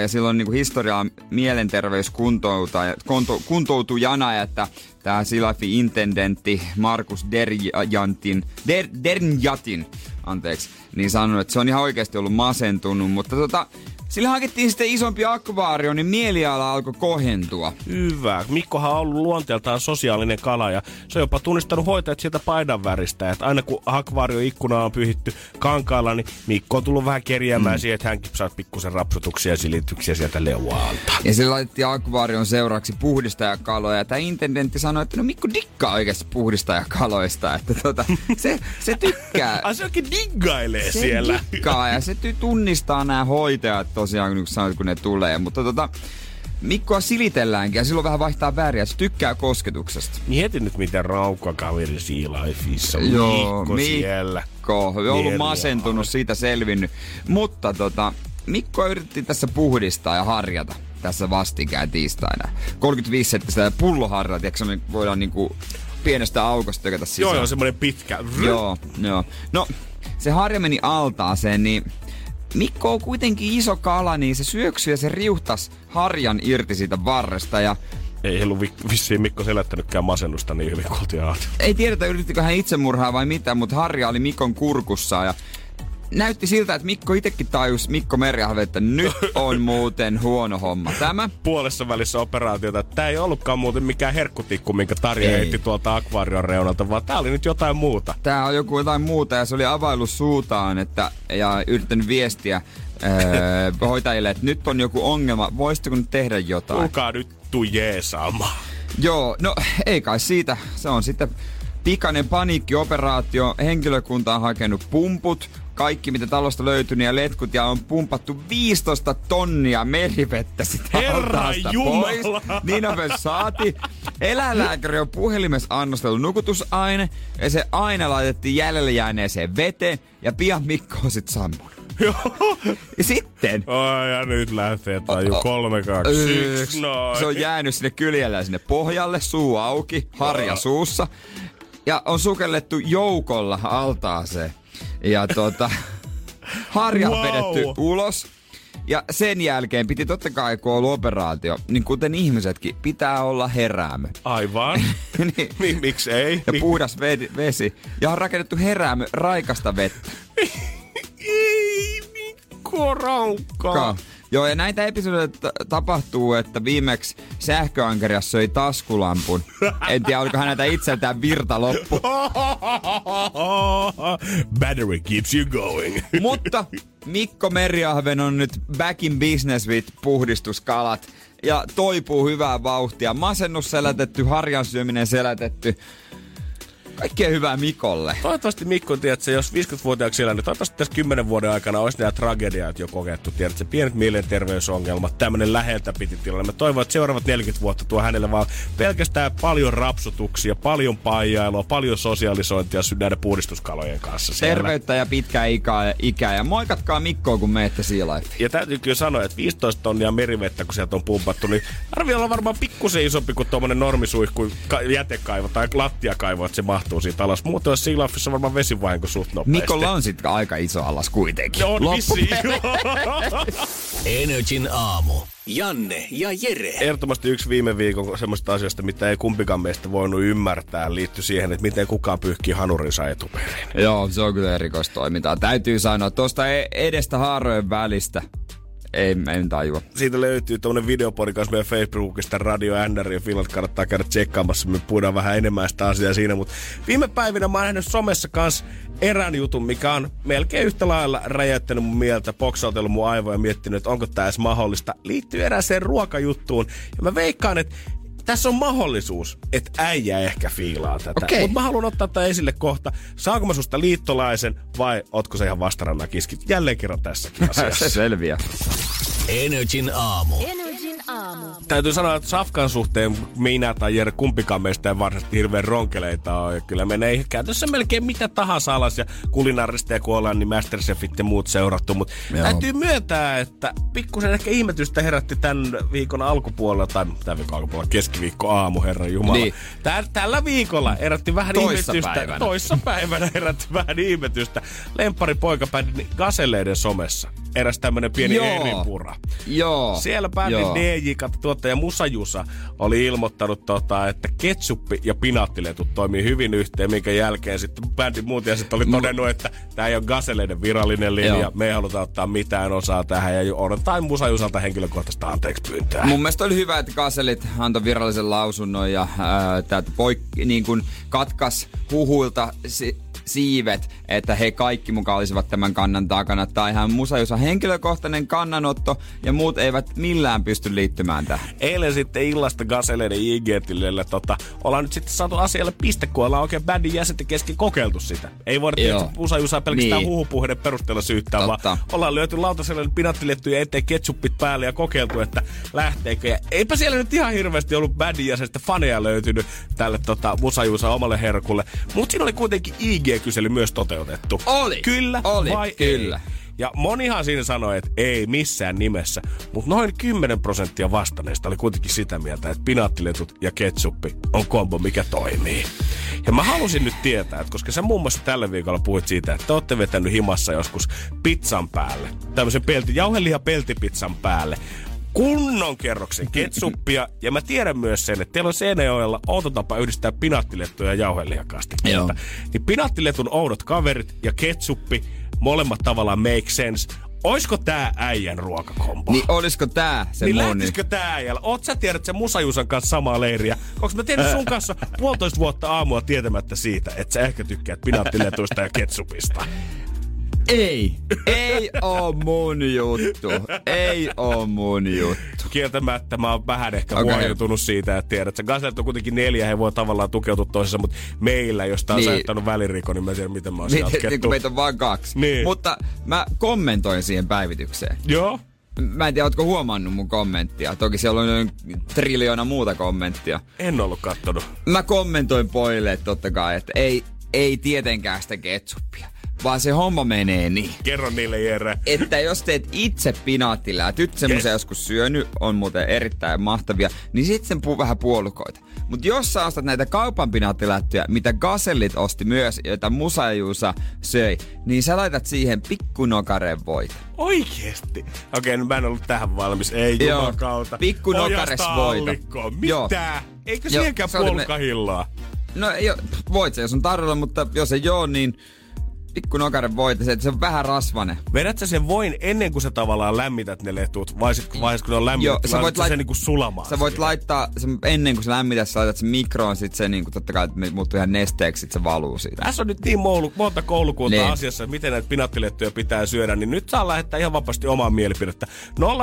ja sillä on niinku historiaa mielenterveyskuntoutujana, että tämä Silafi intendentti Markus Derjantin, Der, Dernjatin, anteeksi, niin sanonut, että se on ihan oikeasti ollut masentunut, mutta tota, sillä hankittiin sitten isompi akvaario, niin mieliala alkoi kohentua. Hyvä. Mikkohan on ollut luonteeltaan sosiaalinen kala ja se on jopa tunnistanut hoitajat sieltä paidan väristä. Että aina kun akvaarioikkuna on pyhitty kankaalla, niin Mikko on tullut vähän kerjäämään mm. siihen, että hänkin saa pikkusen rapsutuksia ja silityksiä sieltä leuaalta. Ja se laitettiin akvaarion seuraksi puhdistajakaloja. Ja tämä intendentti sanoi, että no Mikko dikkaa oikeasti puhdistajakaloista. Että tota, [laughs] se, se tykkää. Ai se oikein diggailee se siellä. dikkaa ja se ty- tunnistaa nämä hoitajat tosiaan, kun sanoit, kun ne tulee. Mutta tota, Mikkoa silitelläänkin ja silloin vähän vaihtaa väriä. Se tykkää kosketuksesta. Mieti nyt, miten raukka kaveri Lifeissa on. Joo, Mikko siellä. Mikko. On ollut masentunut, siitä selvinnyt. Mutta tota, Mikko yritti tässä puhdistaa ja harjata tässä vastikään tiistaina. 35 senttistä pulloharjat, tiedätkö, se voidaan niinku pienestä aukosta tökätä sisään. Joo, joo, semmonen pitkä. Joo, joo. No, se harja meni altaaseen, niin Mikko on kuitenkin iso kala, niin se syöksyi ja se riuhtas harjan irti siitä varresta ja Ei ollut vi- vissiin Mikko selättänytkään masennusta niin hyvin kuin ei tiedetä yrittikö hän itsemurhaa vai mitä, mutta harja oli Mikon kurkussa ja näytti siltä, että Mikko itsekin tajus Mikko Meriahve, että nyt on muuten huono homma. Tämä Puolessa välissä operaatiota. Tää ei ollutkaan muuten mikään herkkutikku, minkä Tarja Ei. heitti tuolta akvaarion reunalta, vaan tää oli nyt jotain muuta. tää on joku jotain muuta ja se oli availlut suutaan että, ja yrittänyt viestiä öö, hoitajille, että nyt on joku ongelma, voisitteko nyt tehdä jotain? Tulkaa nyt tuu jeesaamaan. Joo, no ei kai siitä. Se on sitten pikainen paniikkioperaatio. Henkilökunta on hakenut pumput, kaikki mitä talosta löytyy ja letkut ja on pumpattu 15 tonnia merivettä sitä Herra pois. Niin nopeasti saati. Eläinlääkäri on puhelimessa annostellut nukutusaine ja se aine laitettiin jäljelle jääneeseen veteen ja pian Mikko on sit sammunut. Ja sitten Ai ja nyt lähtee taju O- o- 3, 2, 1, noin. Se on jäänyt sinne kyljellä sinne pohjalle, suu auki, harja suussa. Ja on sukellettu joukolla altaaseen. Ja tota, [laughs] harja Wow. vedetty ulos. Ja sen jälkeen piti totta kai, kun ollut operaatio, niin kuten ihmisetkin, pitää olla heräämö. Aivan. [laughs] niin, Mi- miksi ei? ja Mi- puhdas vedi- vesi. Ja on rakennettu heräämö raikasta vettä. [laughs] Ei, Mikko raukka. Ka- Joo, ja näitä episodeja t- tapahtuu, että viimeksi sähköankeria söi taskulampun. En tiedä, oliko häneltä itseltään virta loppu. [laughs] Battery keeps you going. [laughs] Mutta Mikko Meriahven on nyt back in business with puhdistuskalat ja toipuu hyvää vauhtia. Masennus selätetty, harjan syöminen selätetty. Kaikkea hyvää Mikolle. Toivottavasti Mikko, tiedätkö, jos 50-vuotiaaksi elänyt, toivottavasti tässä 10 vuoden aikana olisi nämä tragediat jo koettu, tiedätkö, pienet mielenterveysongelmat, tämmöinen läheltä piti tilanne. Mä toivon, että seuraavat 40 vuotta tuo hänelle vaan pelkästään paljon rapsutuksia, paljon paijailua, paljon sosiaalisointia näiden puhdistuskalojen kanssa siellä. Terveyttä ja pitkää ikää, ikää. Ja moikatkaa Mikkoa, kun menette Sea Life. Ja täytyy kyllä sanoa, että 15 tonnia merivettä, kun sieltä on pumpattu, niin arvio olla varmaan pikkusen isompi kuin tuommoinen normisuihku ka- jätekaivo tai lattiakaivo, että se mahtuu siitä alas. Muuten olisi Sea Lifeissa varmaan vesivahinko suht nopeasti. Mikolla on sitten aika iso alas kuitenkin. No on. [laughs] Energin aamu. Janne ja Jere. Ehdottomasti yksi viime viikon semmoista asioista, mitä ei kumpikaan meistä voinut ymmärtää, liittyy siihen, että miten kukaan pyyhkii hanurinsa etuperin. Joo, se on kyllä erikoistoimintaa. Täytyy sanoa, tuosta e- edestä haarojen välistä. Ei, en tajua. Siitä löytyy tuommoinen videopodcast meidän Facebookista, Radio NR ja Finland kannattaa käydä tsekkaamassa. Me puhutaan vähän enemmän sitä asiaa siinä, mutta viime päivinä mä oon nähnyt somessa kanssa erään jutun, mikä on melkein yhtä lailla räjäyttänyt mun mieltä, boksautellut mun aivoja ja miettinyt, että onko tämä edes mahdollista. Liittyy erääseen ruokajuttuun. Ja mä veikkaan, että tässä on mahdollisuus, että äijä ehkä fiilaa tätä. Okei. Mutta mä haluan ottaa tämän esille kohta. Saanko mä susta liittolaisen vai otko se ihan vastarannan kiskit? Jälleen kerran tässäkin [laughs] se asiassa. selviää. Energin aamu. Energin aamu. Täytyy sanoa, että Safkan suhteen minä tai Jere kumpikaan meistä ei varsinaisesti hirveän ronkeleita ole. Ja kyllä menee käytössä melkein mitä tahansa alas ja kulinaarista ja kun ollaan niin Masterchefit ja muut seurattu. Mutta täytyy myöntää, että pikkusen ehkä ihmetystä herätti tämän viikon alkupuolella, tai tämän viikon alkupuolella, keskiviikko aamu, herra Jumala. Niin. Tää, tällä viikolla herätti vähän Toissa ihmetystä. päivänä. Toissa päivänä herätti vähän ihmetystä. Lempari poikabändin Gaselleiden somessa. Eräs tämmönen pieni Joo. Eeripura. Joo. Siellä Joo. DJ, tuottaja Musa Jusa, oli ilmoittanut, tota, että ketsuppi ja pinaattiletut toimii hyvin yhteen, minkä jälkeen sitten bändin muut ja sitten oli todennut, että tämä ei ole Gaseleiden virallinen linja, Joo. me ei haluta ottaa mitään osaa tähän ja odotetaan Musa Jusalta henkilökohtaista anteeksi pyyntöä. Mun mielestä oli hyvä, että Kaselit antoi virallisen lausunnon ja ää, täältä poik- niin kuin katkas huhuilta si- siivet, että he kaikki mukaan olisivat tämän kannan takana. Tai ihan Musajusa henkilökohtainen kannanotto ja muut eivät millään pysty liittymään tähän. Eilen sitten illasta Gaseleiden IG-tilille tota, ollaan nyt sitten saatu asialle piste, kun ollaan oikein bändin jäsenten kesken kokeiltu sitä. Ei voida tietysti Musa Jusaa pelkästään Niin. huhupuheiden perusteella syyttää, Totta. vaan ollaan lyöty lautaselle pinattilettuja eteen ketsuppit päälle ja kokeiltu, että lähteekö. Ja eipä siellä nyt ihan hirveästi ollut bändin jäsenistä faneja löytynyt tälle tota, Musa Juusa omalle herkulle. Mutta siinä oli kuitenkin IG-kysely myös toteutettu. Oli. Kyllä Oli, vai kyllä. ei? Ja monihan siinä sanoi, että ei missään nimessä. Mutta noin 10 prosenttia vastanneista oli kuitenkin sitä mieltä, että pinaattiletut ja ketsuppi on kombo, mikä toimii. Ja mä halusin nyt tietää, että koska sä muun muassa tällä viikolla puhuit siitä, että te olette vetänyt himassa joskus pizzan päälle. Tämmöisen pelti, jauheliha peltipizzan päälle. Kunnon kerroksen ketsuppia. Ja mä tiedän myös sen, että teillä on Seinäjoella outo tapa yhdistää pinaattilettuja ja jauhelihakastikkeita. Joo. Niin pinaattiletun oudot kaverit ja ketsuppi, molemmat tavallaan make sense. Oisko tää äijän ruokakombo? Niin olisiko tää se niin lähtisikö tää äijällä? Oot sä tiedät sen Musajusan kanssa samaa leiriä? Onko mä tiedän sun kanssa puolitoista vuotta aamua tietämättä siitä, että sä ehkä tykkäät pinaattiletuista ja ketsupista? [laughs] Ei. Ei oo mun juttu. Ei oo mun juttu. Kieltämättä mä oon vähän ehkä okay. huojentunut siitä, että tiedät, että Gazelet on kuitenkin neljä, he voi tavallaan tukeutua toisessa, mutta meillä, jos tää on Niin. saattanut väliriko, niin mä en tiedä, miten mä oon Niin, jatkettu. niin kun meitä on vaan kaksi. Niin. Mutta mä kommentoin siihen päivitykseen. Joo. Mä en tiedä, ootko huomannut mun kommenttia. Toki siellä on noin triljoona muuta kommenttia. En ollut kattonut. Mä kommentoin poille, että totta kai, että ei, ei tietenkään sitä ketsuppia. Vaan se homma menee niin. Kerro niille, Jere. Että jos teet itse pinaattilätyt, semmoisia Yes. joskus syönyt, on muuten erittäin mahtavia, niin sit sen pu- vähän puolukoita. Mutta jos sä ostat näitä kaupan pinaattilättyjä, mitä Gasellit osti myös, joita Musa ja Juusa söi, niin sä laitat siihen pikkunokaren voita. Oikeesti? Okei, no mä en ollut tähän valmis. Ei jumakauta. Pikku nokares Ojasta voita. allikkoon. Joo. Mitä? Eikö siihenkään puolukahillaa? No ei, oo- voit se, jos on tarjolla, mutta jos ei joo, niin pikkunokaren voita, se, että se on vähän rasvanen. Vedät sä sen voin ennen kuin sä tavallaan lämmität ne letut, vai sit vaiheessa kun ne on lämmitetty, sä Joo, voit lait... sen niinku sulamaan Sä voit siihen? laittaa, se, ennen kuin sä lämmität, sä laitat sen mikroon, sit se niinku totta kai muuttuu ihan nesteeksi, sit se valuu siitä. Tässä on nyt niin moulu, monta koulukuntaa Niin. asiassa, että miten näitä pinattilettuja pitää syödä, niin nyt saa lähettää ihan vapaasti omaa mielipidettä.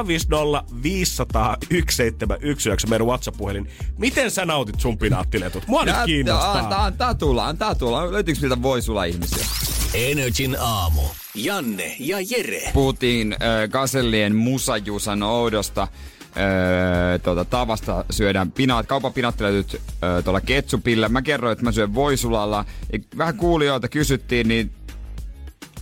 050 500 1719 meidän WhatsApp-puhelin. Miten sä nautit sun pinaattiletut? Mua nyt Tää- kiinnostaa. Antaa, tulla, antaa tulla. Löytyykö niiltä voi sulla ihmisiä? Energin aamu. Janne ja Jere. Puhuttiin äh, Gasellien musajusan oudosta äh, tuota, tavasta syödään pinaat, kaupan pinaattiletyt äh, tuolla ketsupilla. Mä kerroin, että mä syön voisulalla. Ja vähän kuulijoilta kysyttiin, niin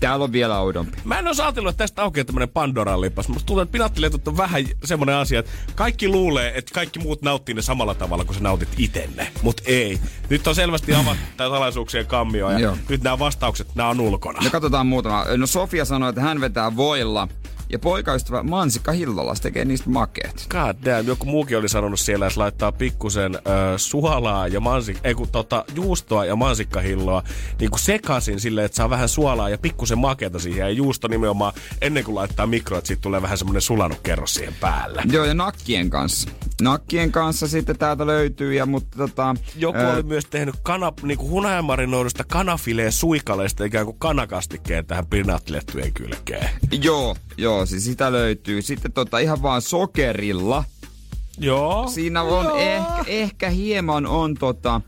täällä on vielä oudompi. Mä en ole ajatellut, että tästä aukeaa tämmönen Pandoran lipas. Musta tuntuu, että pinattiletut on vähän semmonen asia, että kaikki luulee, että kaikki muut nauttii ne samalla tavalla kuin sä nautit itenne. Mut ei. Nyt on selvästi avattu salaisuuksien kammio ja Joo. nyt nämä vastaukset, nämä on ulkona. No katsotaan muutama. No Sofia sanoi, että hän vetää voilla. Ja poikaystävä Mansikka Hillolas tekee niistä makeet. God damn, joku muukin oli sanonut siellä, että laittaa pikkusen ö, suolaa ja mansik, ei kun tota, juustoa ja mansikkahilloa niin kuin sekaisin silleen, että saa vähän suolaa ja pikkusen makeata siihen. Ja juusto nimenomaan ennen kuin laittaa mikroon, että siitä tulee vähän semmoinen sulanut kerros siihen päälle. Joo, ja nakkien kanssa. Nakkien kanssa sitten täältä löytyy, ja mutta tota... Joku ää, oli myös tehnyt kana, niin kuin hunajamarinoidusta kanafileen suikaleista ikään kuin kanakastikkeen tähän pinaattilettujen kylkeen. Joo, joo, siis sitä löytyy. Sitten tota ihan vaan sokerilla Joo. Siinä on ehkä, ehkä hieman on tota,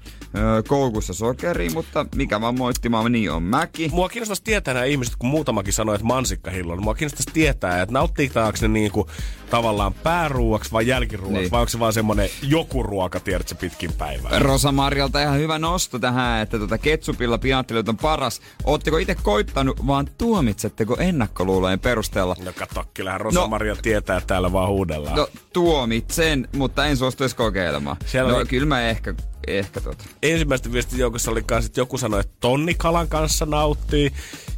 koukussa sokeri, mutta mikä vaan moittimaan, niin on mäki. Mua kiinnostaisi tietää nämä ihmiset, kun muutamakin sanoi, että mansikkahillo, niin mua kiinnostaisi tietää, että nauttiiko ne niinku tavallaan pääruuaksi vai jälkiruuaksi, niin. vai onko se vaan semmonen joku ruoka, tiedätkö, pitkin päivää? Rosa Marjalta ihan hyvä nosto tähän, että tota ketsupilla pinattilut on paras. Ootteko itse koittanut, vaan tuomitsetteko ennakkoluulojen perusteella? No kato, kyllähän Rosa no, Maria tietää, että täällä vaan huudellaan. No tuomitsen, mutta en suostuisi kokeilemaan. Siellä no oli- kyllä mä ehkä, ehkä tota. ensimmäisten viestin joukossa oli kanssa, että joku sanoi, että tonnikalan kanssa nauttii.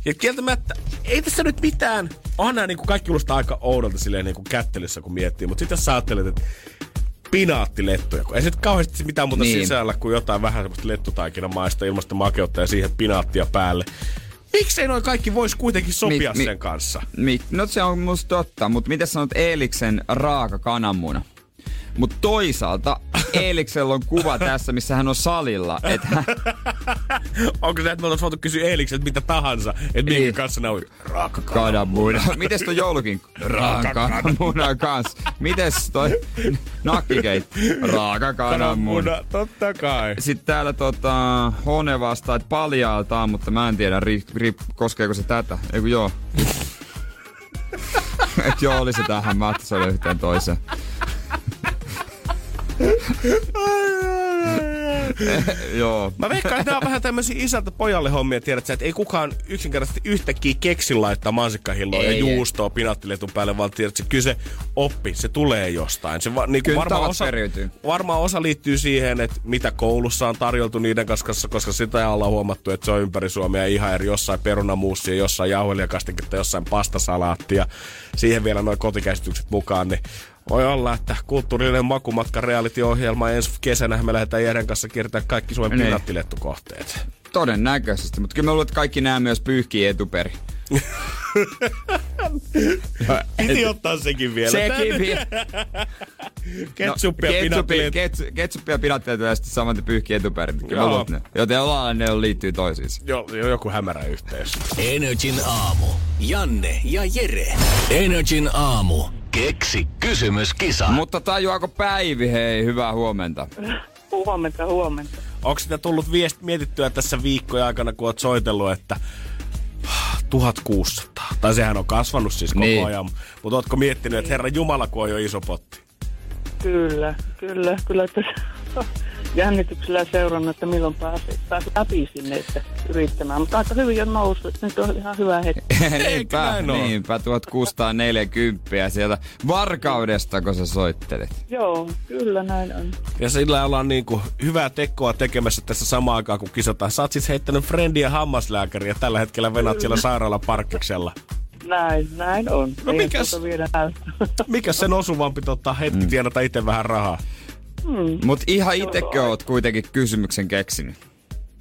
Ja kieltämättä, ei tässä nyt mitään. Onhan nämä niin kuin kaikki kuulostaa aika oudolta silleen niin kuin kättelyssä, kun miettii. Mutta sitten jos sä ajattelet, että pinaattilettuja, kun ei se nyt kauheasti mitään muuta Niin. sisällä kuin jotain vähän semmoista lettutaikinamaista ilmasta makeutta ja siihen pinaattia päälle. Miksei noin kaikki vois kuitenkin sopia Mi- mi- sen kanssa? Mi- no se on musta totta, mutta miten sanot Eeliksen raaka kananmuna? Mutta toisaalta Eeliksellä on kuva tässä, missä hän on salilla. Että hän, Onko se, että me oltais voitu kysyä Eelikseltä mitä tahansa, että minkä Niin. kanssa ne on raaka kananmuna. Mites toi joulukin? Raaka kananmuna kans. Mites toi nakkikeit? Raaka kananmuna. totta kai. Sitten täällä tota, Hone vastaa, että paljaaltaan, mutta mä en tiedä, ri, ri, koskeeko se tätä. Eiku joo. Et joo, oli se tähän. Mä ajattelin, se oli yhteen toiseen. [laughs] joo. Mä veikkaan, että nämä on vähän tämmöisiä isältä pojalle hommia, tiedät sä, että ei kukaan yksinkertaisesti yhtäkkiä keksi laittaa mansikkahilloa ja juustoa pinattiletun päälle, vaan tiedät sä, kyllä se oppi, se tulee jostain. Se va, niin Kyllä varmaan, osa, periytyy. varmaan osa liittyy siihen, että mitä koulussa on tarjoltu niiden kanssa, koska sitä ollaan huomattu, että se on ympäri Suomea ihan eri, jossain perunamuussia, jossain jauhelijakastiketta, jossain pastasalaattia. Siihen vielä noin kotikäsitykset mukaan, niin voi olla, että kulttuurillinen makumatka reality-ohjelma ensi kesänä me lähdetään Jeren kanssa kiertämään kaikki Suomen Niin. pinattilettukohteet. Todennäköisesti, mutta kyllä mä luulen, että kaikki nämä myös pyyhkii etuperi. [laughs] Piti ottaa sekin vielä. Sekin vielä. [laughs] Ketsuppia no, ketsuppia, ketsu, ketsuppia ja sitten saman pyyhkii etuperi. Kyllä mä Joo. luulen, että ne. Joten ollaan ne liittyy toisiinsa. jo, jo, joku hämärä yhteys. Energin aamu. Janne ja Jere. Energin aamu. Keksi kysymyskisa. Mutta tajuaako Päivi, hei, hyvää huomenta. Huomenta, huomenta. Onko sitä tullut viest, mietittyä tässä viikkojen aikana, kun oot soitellut, että 1600. Tai sehän on kasvanut siis koko Niin. ajan. Mutta ootko miettinyt, että herra Jumala, kun on jo iso potti? Kyllä, kyllä, kyllä. Tässä jännityksellä seurannut, että milloin pääsee, pääsee läpi sinne että yrittämään. Mutta aika hyvin on noussut, että nyt on ihan hyvä hetki. [laughs] niinpä, niinpä, 1640 sieltä Varkaudesta, kun sä soittelit. Joo, kyllä näin on. Ja sillä ollaan niinku hyvää tekoa tekemässä tässä samaan aikaan, kun kisataan. Sä oot siis heittänyt frendiä hammaslääkäriä tällä hetkellä venat siellä sairaalaparkkeksella. Näin, näin on. No mikäs? tuota vielä näytä. Mikä sen osuvampi tota, hetki Mm. tienata itse vähän rahaa? Mut ihan itekö oot kuitenkin kysymyksen keksinyt?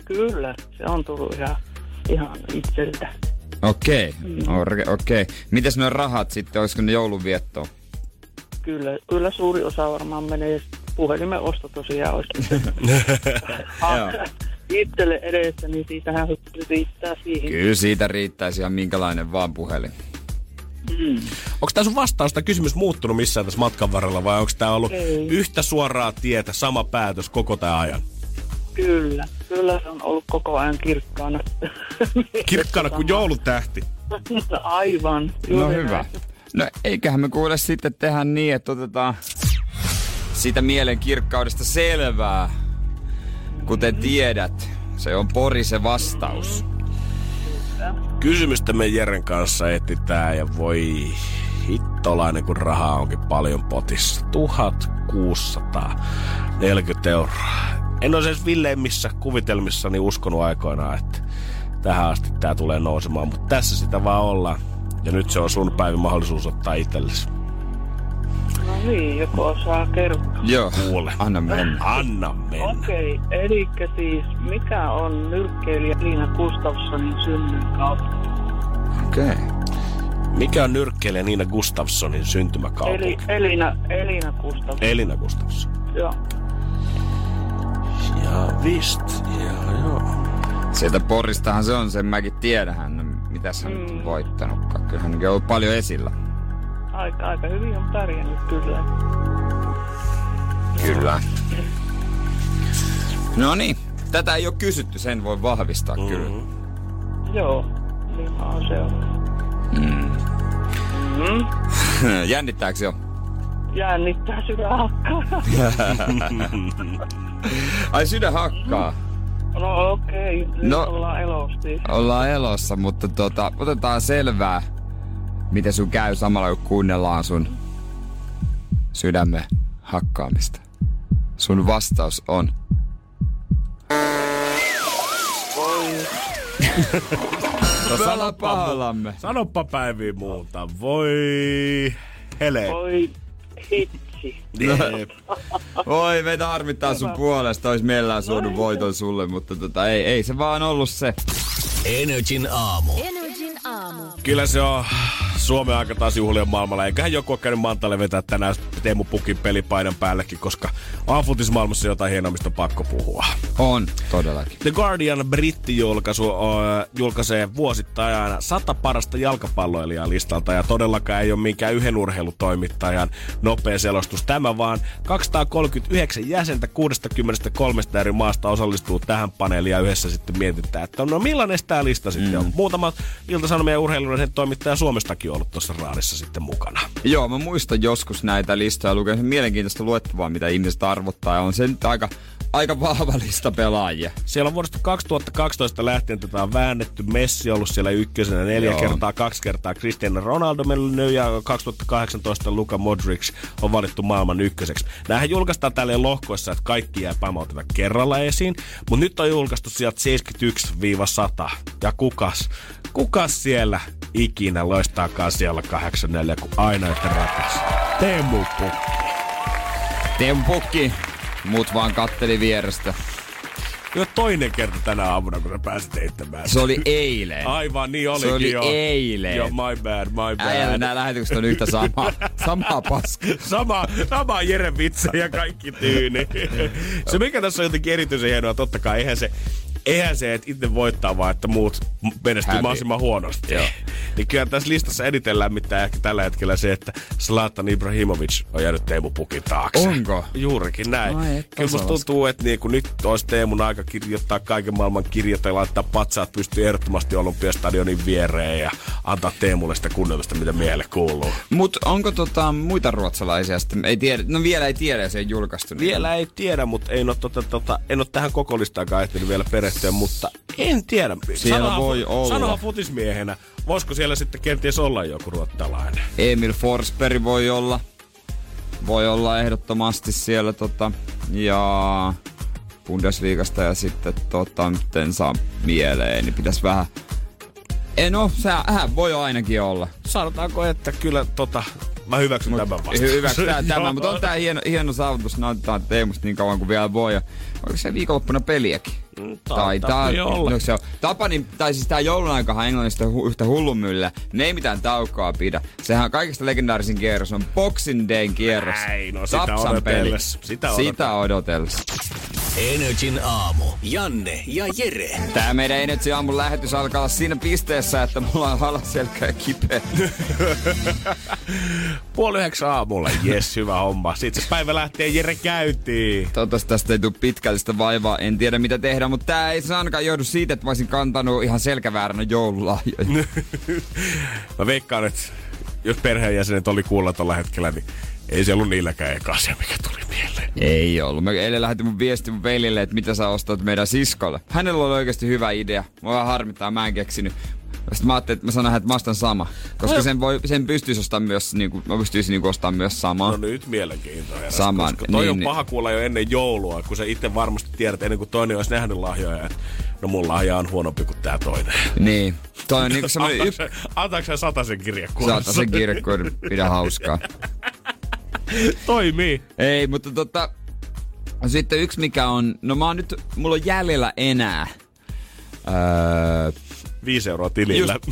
Kyllä, se on tullut ihan, ihan itseltä. Okei, okay. okei. Okay. Mites nuo rahat sitten, olisiko ne joulunviettoon? Kyllä, kyllä suuri osa varmaan menee puhelimen osto tosiaan olisi. [laughs] [laughs] Itselle edessä, niin siitähän riittää siihen. Kyllä siitä riittäisi ihan minkälainen vaan puhelin. Onko tämä sun vastaus tai kysymys muuttunut missään tässä matkan varrella vai onko tämä ollut Ei. yhtä suoraa tietä, sama päätös koko tämä ajan? Kyllä, kyllä se on ollut koko ajan kirkkaana. [laughs] Kirkkaana kuin joulutähti. [laughs] Aivan. No hyvä. näin. No eiköhän me kuule sitten tehdä niin, että otetaan siitä mielen kirkkaudesta selvää. Kuten tiedät, se on Pori se vastaus. Kysymystä me Jeren kanssa etsitään ja voi hittolainen, kun rahaa onkin paljon potissa. 1640 euroa. En ole edes villeimmissä kuvitelmissani uskonut aikoinaan, että tähän asti tämä tulee nousemaan, mutta tässä sitä vaan ollaan. Ja nyt se on sun päivän mahdollisuus ottaa itsellesi. No niin, joku osaa kertoa. Joo, Kuule. anna mennä. Anna mennä. Okei, eli siis mikä on nyrkkeilijä Liina Gustafssonin kautta? Okei. Okay. Mikä on nyrkkeilijä Niina Gustafssonin syntymäkaupunki? Eli Elina, Elina Gustafsson. Elina Gustafsson. Joo. Ja vist, ja joo. Sieltä Poristahan se on, sen mäkin tiedän mitä hän nyt on voittanutkaan. Kyllä hänkin on ollut paljon esillä. Aika, aika hyvin on pärjännyt kyllä. Kyllä. No niin, tätä ei ole kysytty, sen voi vahvistaa mm-hmm. kyllä. Joo, lihaa se on. Mm. [laughs] Jännittääkö jo? Jännittää sydän hakkaa. [laughs] Ai sydän hakkaa. No okei, okay. No. no. ollaan elosti. Ollaan elossa, mutta tota, otetaan selvää, miten sun käy samalla kun kuunnellaan sun sydämen hakkaamista. Sun vastaus on... [laughs] No sano pahallamme. Sanoppa Päivi muuta. Voi hele. Oi hitsi. Jep. Oi, meitä harmittaa sun puolesta. Ois mielellään suonut voiton sulle, mutta tota, ei, ei se vaan ollut se. Energin aamu. Energin aamu. Kyllä se on Suomen aika taas juhlien maailmalla. Eiköhän joku ole käynyt Mantalle vetää tänään Teemu Pukin pelipaidan päällekin, koska maailmassa jotain on pakko puhua. On, todellakin. The Guardian brittijulkaisu uh, julkaisee vuosittain aina sata parasta jalkapalloilijaa listalta ja todellakaan ei ole minkään yhden urheilutoimittajan nopea selostus. Tämä vaan 239 jäsentä 63 eri maasta osallistuu tähän paneeliin ja yhdessä sitten mietitään, että no millainen tämä lista sitten mm. on. Muutama Ilta-Sanomien urheilullisen toimittaja Suomestakin on ollut tuossa raadissa sitten mukana. Joo, mä muistan joskus näitä listoja lukea mielenkiintoista luettavaa, mitä ihmiset arvottaa. Ja on se nyt aika, aika vahva lista pelaajia. Siellä on vuodesta 2012 lähtien tätä on väännetty. Messi on ollut siellä ykkösenä neljä Joo. kertaa, kaksi kertaa Cristiano Ronaldo mennyt ja 2018 Luka Modric on valittu maailman ykköseksi. Nämähän julkaistaan tälleen lohkoissa, että kaikki jää pamauteta kerralla esiin, mutta nyt on julkaistu sieltä 71-100. Ja kukas, kukas siellä ikinä loistaakaan siellä 84, kun aina yhtä rakas. Teemu Pukki. Teemu Pukki, muut vaan katteli vierestä. Jo toinen kerta tänä aamuna, kun sä pääsit heittämään. Se oli eilen. Aivan, niin olikin oli jo. eilen. Joo, my bad, my bad. Äijällä nämä lähetykset on yhtä samaa, [laughs] samaa paskaa. sama, sama Jere vitsa ja kaikki tyyni. [laughs] se mikä tässä on jotenkin erityisen hienoa, totta kai eihän se, eihän se, että itse voittaa, vaan että muut menestyy mahdollisimman huonosti. Joo. Niin kyllä tässä listassa eniten lämmittää ehkä tällä hetkellä se, että Zlatan Ibrahimovic on jäänyt Teemu Pukin taakse. Onko? Juurikin näin. Ai et kyllä musta tuntuu, että niinku nyt olisi Teemun aika kirjoittaa kaiken maailman kirjat ja laittaa patsaat pystyy ehdottomasti Olympiastadionin viereen ja antaa Teemulle sitä kunnioitusta, mitä miehelle kuuluu. Mut onko tota muita ruotsalaisia sitten? Ei tiedä, no vielä ei tiedä, se ei julkaistu. niin- Vielä ei tiedä, mutta en ole, tota, tota, en ole tähän koko ehtinyt vielä perehtyä, mutta en tiedä. Siellä voi olla. Sanoa futismiehenä, voisiko siellä sitten kenties olla joku ruottalainen? Emil Forsberg voi olla. Voi olla ehdottomasti siellä tota, ja Bundesliigasta ja sitten tota, nyt en saa mieleen, niin pitäisi vähän... Ei no, se hän voi ainakin olla. Sanotaanko, että kyllä tota, mä hyväksyn Mut, tämän vastaan. Hyväksytään [laughs] tämä, Joo. mutta on tää hieno, hieno saavutus. Nautitaan Teemusta niin kauan kuin vielä voi. Ja onko se viikonloppuna peliäkin? Taitaa olla. No se on. Tapanin, tai siis tää joulun aikahan Englannista hu, yhtä hullumyllä. Ne ei mitään taukoa pidä. Sehän on kaikista legendaarisin kierros on Boxing Dayn kierros. Näin, no sitä Tapsan odotellessa. peli. Sitä Sitä odotellessa. Energin aamu. Janne ja Jere. Tää meidän Energy aamun lähetys alkaa olla siinä pisteessä, että mulla on alaselkä kipeä. [laughs] Puoli yhdeksän aamulla, jes, hyvä homma. Sitten se päivä lähtee Jere käyntiin. Toivottavasti tästä ei tule pitkällistä vaivaa. En tiedä mitä tehdä, mutta tää ei se ainakaan johdu siitä, että mä olisin kantanut ihan selkävääränä joululahjoja. [laughs] Mä veikkaan, että jos perheenjäsenet oli kuulla tuolla hetkellä, niin ei se ollut niilläkään eka asia, mikä tuli mieleen. Ei ollut. Mä eilen lähetin mun viesti mun veljelle, että mitä sä ostat meidän siskolle. Hänellä oli oikeasti hyvä idea. Mua harmittaa, mä en keksinyt. Sitten mä ajattelin, että mä sanon, että mä ostan sama. Koska No. sen, voi, sen pystyisi ostamaan myös, niin kuin, mä pystyisin niin ostamaan myös samaa. No nyt mielenkiintoa. Saman, Koska toi niin, on niin. paha kuulla jo ennen joulua, kun sä itse varmasti tiedät ennen kuin toinen olisi nähnyt lahjoja. Että no mun lahja on huonompi kuin tää toinen. Niin. Toi on niinku semmonen Antaako yksi... sä- Antaako sä sataisen kirjekuoressa? Saata sen kirjekuoren, pidä hauskaa. [laughs] Toimii. Ei, mutta tota... Sitten yksi mikä on... No mä oon nyt... Mulla on jäljellä enää... Öö, Viisi euroa tilillä. [laughs]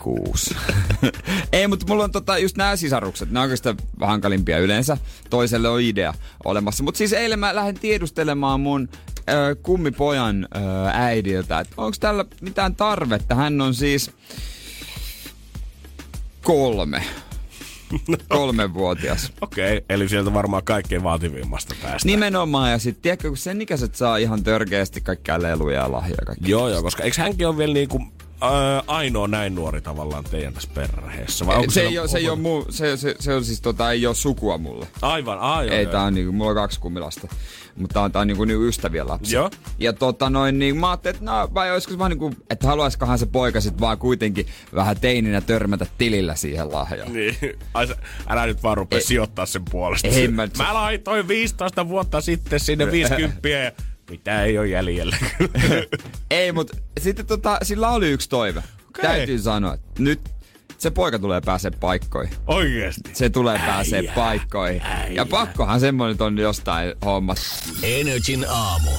kuusi. [laughs] Ei, mutta mulla on tota, just nämä sisarukset. Nämä on oikeastaan hankalimpia yleensä. Toiselle on idea olemassa. Mutta siis eilen mä lähdin tiedustelemaan mun ö, kummipojan ö, äidiltä, että onko tällä mitään tarvetta. Hän on siis kolme. [laughs] Kolmenvuotias. Okei, okay, eli sieltä varmaan kaikkein vaativimmasta päästä. Nimenomaan, ja sitten tiedätkö, kun sen ikäiset saa ihan törkeästi kaikkia leluja ja lahjoja. Joo, joo, koska eikö hänkin ole vielä niinku ää, ainoa näin nuori tavallaan teidän tässä perheessä? Vai onko se, ei ole, se, ei ole muu, se, se, se, on siis tota, ei ole sukua mulle. Aivan, aivan. Ei, tää on niinku, mulla on kaksi kummilasta. Mutta tää on, tää on niinku, niinku ystävien lapsi. Joo. Ja tota noin, niin mä ajattelin, että no, vai olisiko vaan niinku, että haluaisikohan se poika sit vaan kuitenkin vähän teininä törmätä tilillä siihen lahjaan. Niin. Ai, sä- älä nyt vaan rupea Ei. sijoittaa sen puolesta. Ei mä- mä laitoin 15 vuotta sitten sinne [laughs] 50 ja mitä ei ole jäljellä. [laughs] Ei, mutta sitten tota, sillä oli yksi toive. Okei. Täytyy sanoa, että nyt se poika tulee pääsee paikkoihin. Oikeesti. Se tulee pääsee paikkoihin. Ja pakkohan semmoinen on jostain hommat. Energin aamu.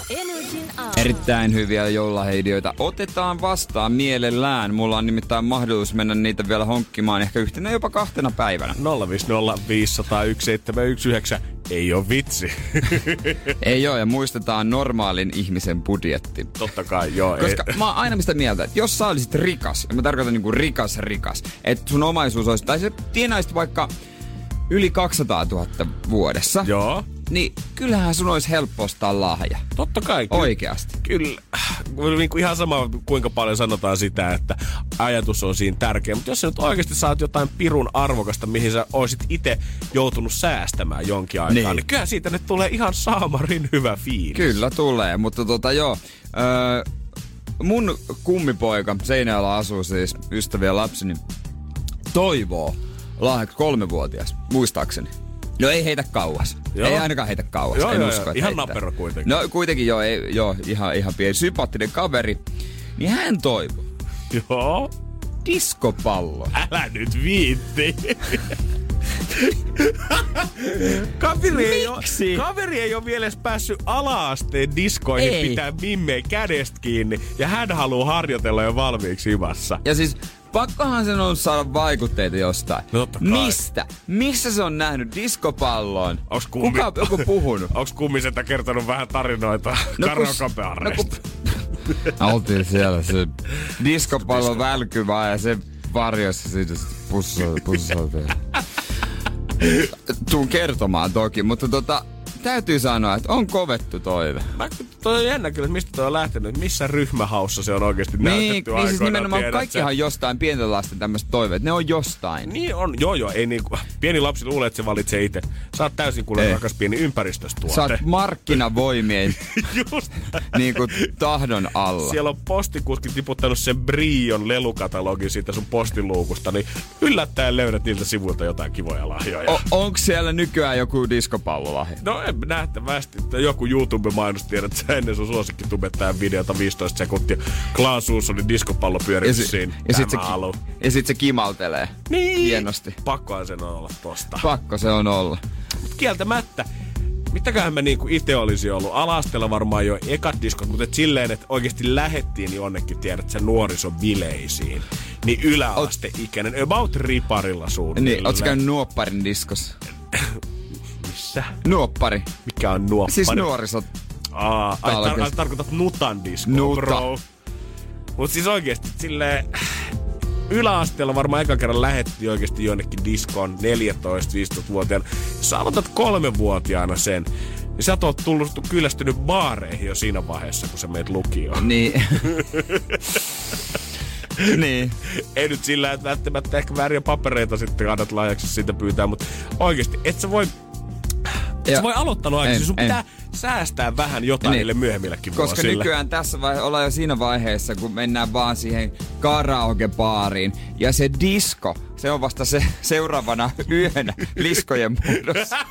Erittäin hyviä joululahjaideoita otetaan vastaan mielellään. Mulla on nimittäin mahdollisuus mennä niitä vielä honkkimaan ehkä yhtenä jopa kahtena päivänä. 050501719 ei ole vitsi. [laughs] Ei oo, ja muistetaan normaalin ihmisen budjetti. Totta kai, joo. Koska ei. mä oon aina sitä mieltä, että jos sä olisit rikas, ja mä tarkoitan niinku rikas rikas, että sun omaisuus olisi, tai se tienaisit vaikka yli 200 000 vuodessa, Joo. Niin kyllähän sun olisi helppo ostaa lahja. Totta kai. Kyllä, Oikeasti. Kyllä. Niin kuin ihan sama, kuinka paljon sanotaan sitä, että ajatus on siinä tärkeä. Mutta jos sä nyt oikeasti saat jotain pirun arvokasta, mihin sä olisit itse joutunut säästämään jonkin aikaa, niin, Niin. niin kyllä siitä nyt tulee ihan saamarin hyvä fiilis. Kyllä tulee, mutta tota joo. Öö, mun kummipoika, Seinäjällä asuu siis ystäviä lapseni, toivoo lahjaksi kolmevuotias, muistaakseni. No ei heitä kauas. Joo. Ei ainakaan heitä kauas. Joo, en joo, usko, joo. Ihan heittää. napero kuitenkin. No kuitenkin joo, ei, joo ihan, ihan pieni sympaattinen kaveri. Niin hän toivoo Joo. diskopallo. Älä nyt viitti. kaveri, ei ole, kaveri ei ole vielä edes päässyt ala-asteen diskoihin Ei. pitää mimmei kädestä kiinni. Ja hän haluaa harjoitella jo valmiiksi himassa. Ja siis pakkohan sen on saada vaikutteita jostain. No totta kai. Mistä? Missä se on nähnyt diskopallon? Onks kummi... Kuka on joku puhunut? [laughs] Onks kummisetä kertonut vähän tarinoita no, kun- karaokebareista? no, [laughs] Oltiin siellä se diskopallo välkyvää ja se varjossa siitä pussoitiin. [laughs] Tuun kertomaan toki, mutta tota, täytyy sanoa, että on kovettu toive. Mä, toi on jännä kyllä, että mistä toi on lähtenyt. Missä ryhmähaussa se on oikeasti Niin, näytetty niin siis nimenomaan tiedät kaikkihan jostain pienten lasten tämmöiset toiveet. Ne on jostain. Niin on, joo joo, ei niinku, pieni lapsi luulee, että se valitsee itse. Sä oot täysin kuule rakas pieni ympäristöstuote. Sä oot markkinavoimien [laughs] Just niin kuin, tahdon alla. Siellä on postikuski tiputtanut sen Brion lelukatalogin siitä sun postiluukusta, niin yllättäen löydät niiltä sivuilta jotain kivoja lahjoja. O- onko siellä nykyään joku diskopallolahja? No en nähtävästi, että joku YouTube-mainos tiedät, sä [laughs] ennen sun suosikkitubettajan videota 15 sekuntia. Klaas Uussonin diskopallo si- siinä. ja sit se, alu. ja sit se kimaltelee. Niin. Hienosti. Pakkohan sen olla tosta. Pakko se on olla. Kieltämättä. Mitäköhän me niinku itse olisi ollut? Alastella varmaan jo ekat diskot, mutta et silleen, että oikeasti lähettiin jonnekin, tiedät sä, nuorison bileisiin. Niin yläasteikäinen, about riparilla suunnilleen. Niin, ootko käynyt Nuopparin diskossa? [laughs] Missä? Nuoppari. Mikä on nuoppari? Siis nuorisot. Aa, ai, tar- ai, tarkoitat nutan diskoa, Nuta. bro. Mut siis oikeesti silleen... Yläasteella varmaan eka kerran lähettiin oikeasti jonnekin diskoon 14-15-vuotiaana. Jos sä aloitat kolmevuotiaana sen, niin sä oot tullut kyllästynyt baareihin jo siinä vaiheessa, kun sä meet lukioon. Niin. [laughs] niin. Ei nyt sillä, että välttämättä ehkä vääriä papereita sitten annat lahjaksi siitä pyytää, mutta oikeasti, et sä voi... Et Ja- sä voi aloittanut aikaisemmin, En, sun en. Säästää vähän jotain Niin. niille myöhemmillekin Koska vuosille. nykyään tässä vaiheessa ollaan jo siinä vaiheessa, kun mennään vaan siihen karaokebaariin. Ja se disko, se on vasta se [laughs] seuraavana yönä liskojen muodossa. [laughs]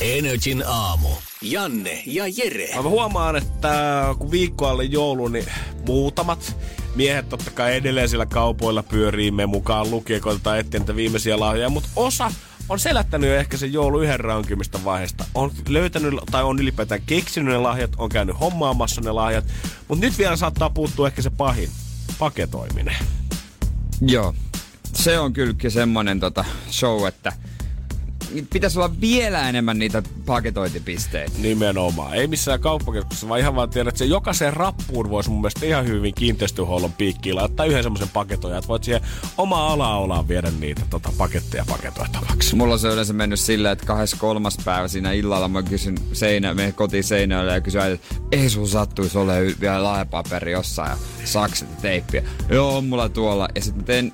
Energin aamu. Janne ja Jere. Mä huomaan, että kun viikko alle joulu, niin muutamat miehet totta kai edelleen siellä kaupoilla pyörii me mukaan lukien, koitetaan etsiä niitä viimeisiä lahjoja, mutta osa on selättänyt ehkä sen joulu yhden raunkymistä vaiheesta. On löytänyt tai on ylipäätään keksinyt ne lahjat, on käynyt hommaamassa ne lahjat, mutta nyt vielä saattaa puuttua ehkä se pahin, paketoiminen. Joo. Se on kyllä semmonen tota show, että pitäisi olla vielä enemmän niitä paketointipisteitä. Nimenomaan. Ei missään kauppakeskuksessa, vaan ihan vaan tiedät, että se jokaiseen rappuun voisi mun mielestä ihan hyvin kiinteistöhuollon piikkiin laittaa yhden semmoisen paketoja, että voit siihen omaa ala viedä niitä tota, paketteja paketoitavaksi. Mulla on se yleensä mennyt silleen, että kahdessa kolmas päivä siinä illalla mä kysyn seinä, menen kotiin seinälle ja kysyn, että ei sun sattuisi ole vielä laajapaperi jossain ja sakset ja teippiä. Joo, mulla tuolla. Ja sitten mä teen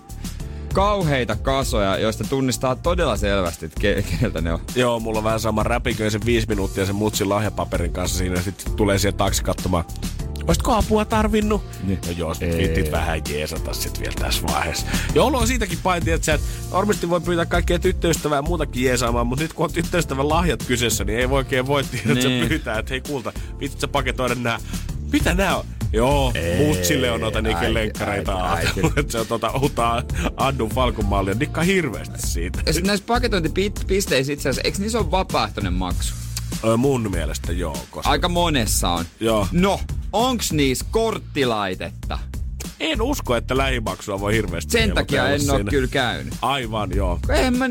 kauheita kasoja, joista tunnistaa todella selvästi, että ke- keneltä ne on. Joo, mulla on vähän sama räpiköi sen viisi minuuttia sen mutsin lahjapaperin kanssa siinä. Sitten tulee siihen taksi katsomaan, Olisitko apua tarvinnut? Niin. No jos viittit vähän jeesata sit vielä tässä vaiheessa. On siitäkin painti, että sä et varmasti voi pyytää kaikkia tyttöystävää ja muutakin jeesaamaan, mutta nyt kun on tyttöystävän lahjat kyseessä, niin ei voi oikein voi että niin. sä pyytää, että hei kulta, viitit sä paketoida nää. Mitä nää on? Joo, mutsille on noita niinkö lenkkareita ajatellut, [laughs] se on tota uutta Addun Falkon ja dikkaa hirveästi siitä. Ja näissä paketointipisteissä itse asiassa, eikö niissä ole vapaaehtoinen maksu? Ö, mun mielestä joo. Koska... Aika monessa on. Joo. No, onks niissä korttilaitetta? En usko, että lähimaksua voi hirveästi Sen takia en ole kyllä käynyt. Aivan, joo. En mä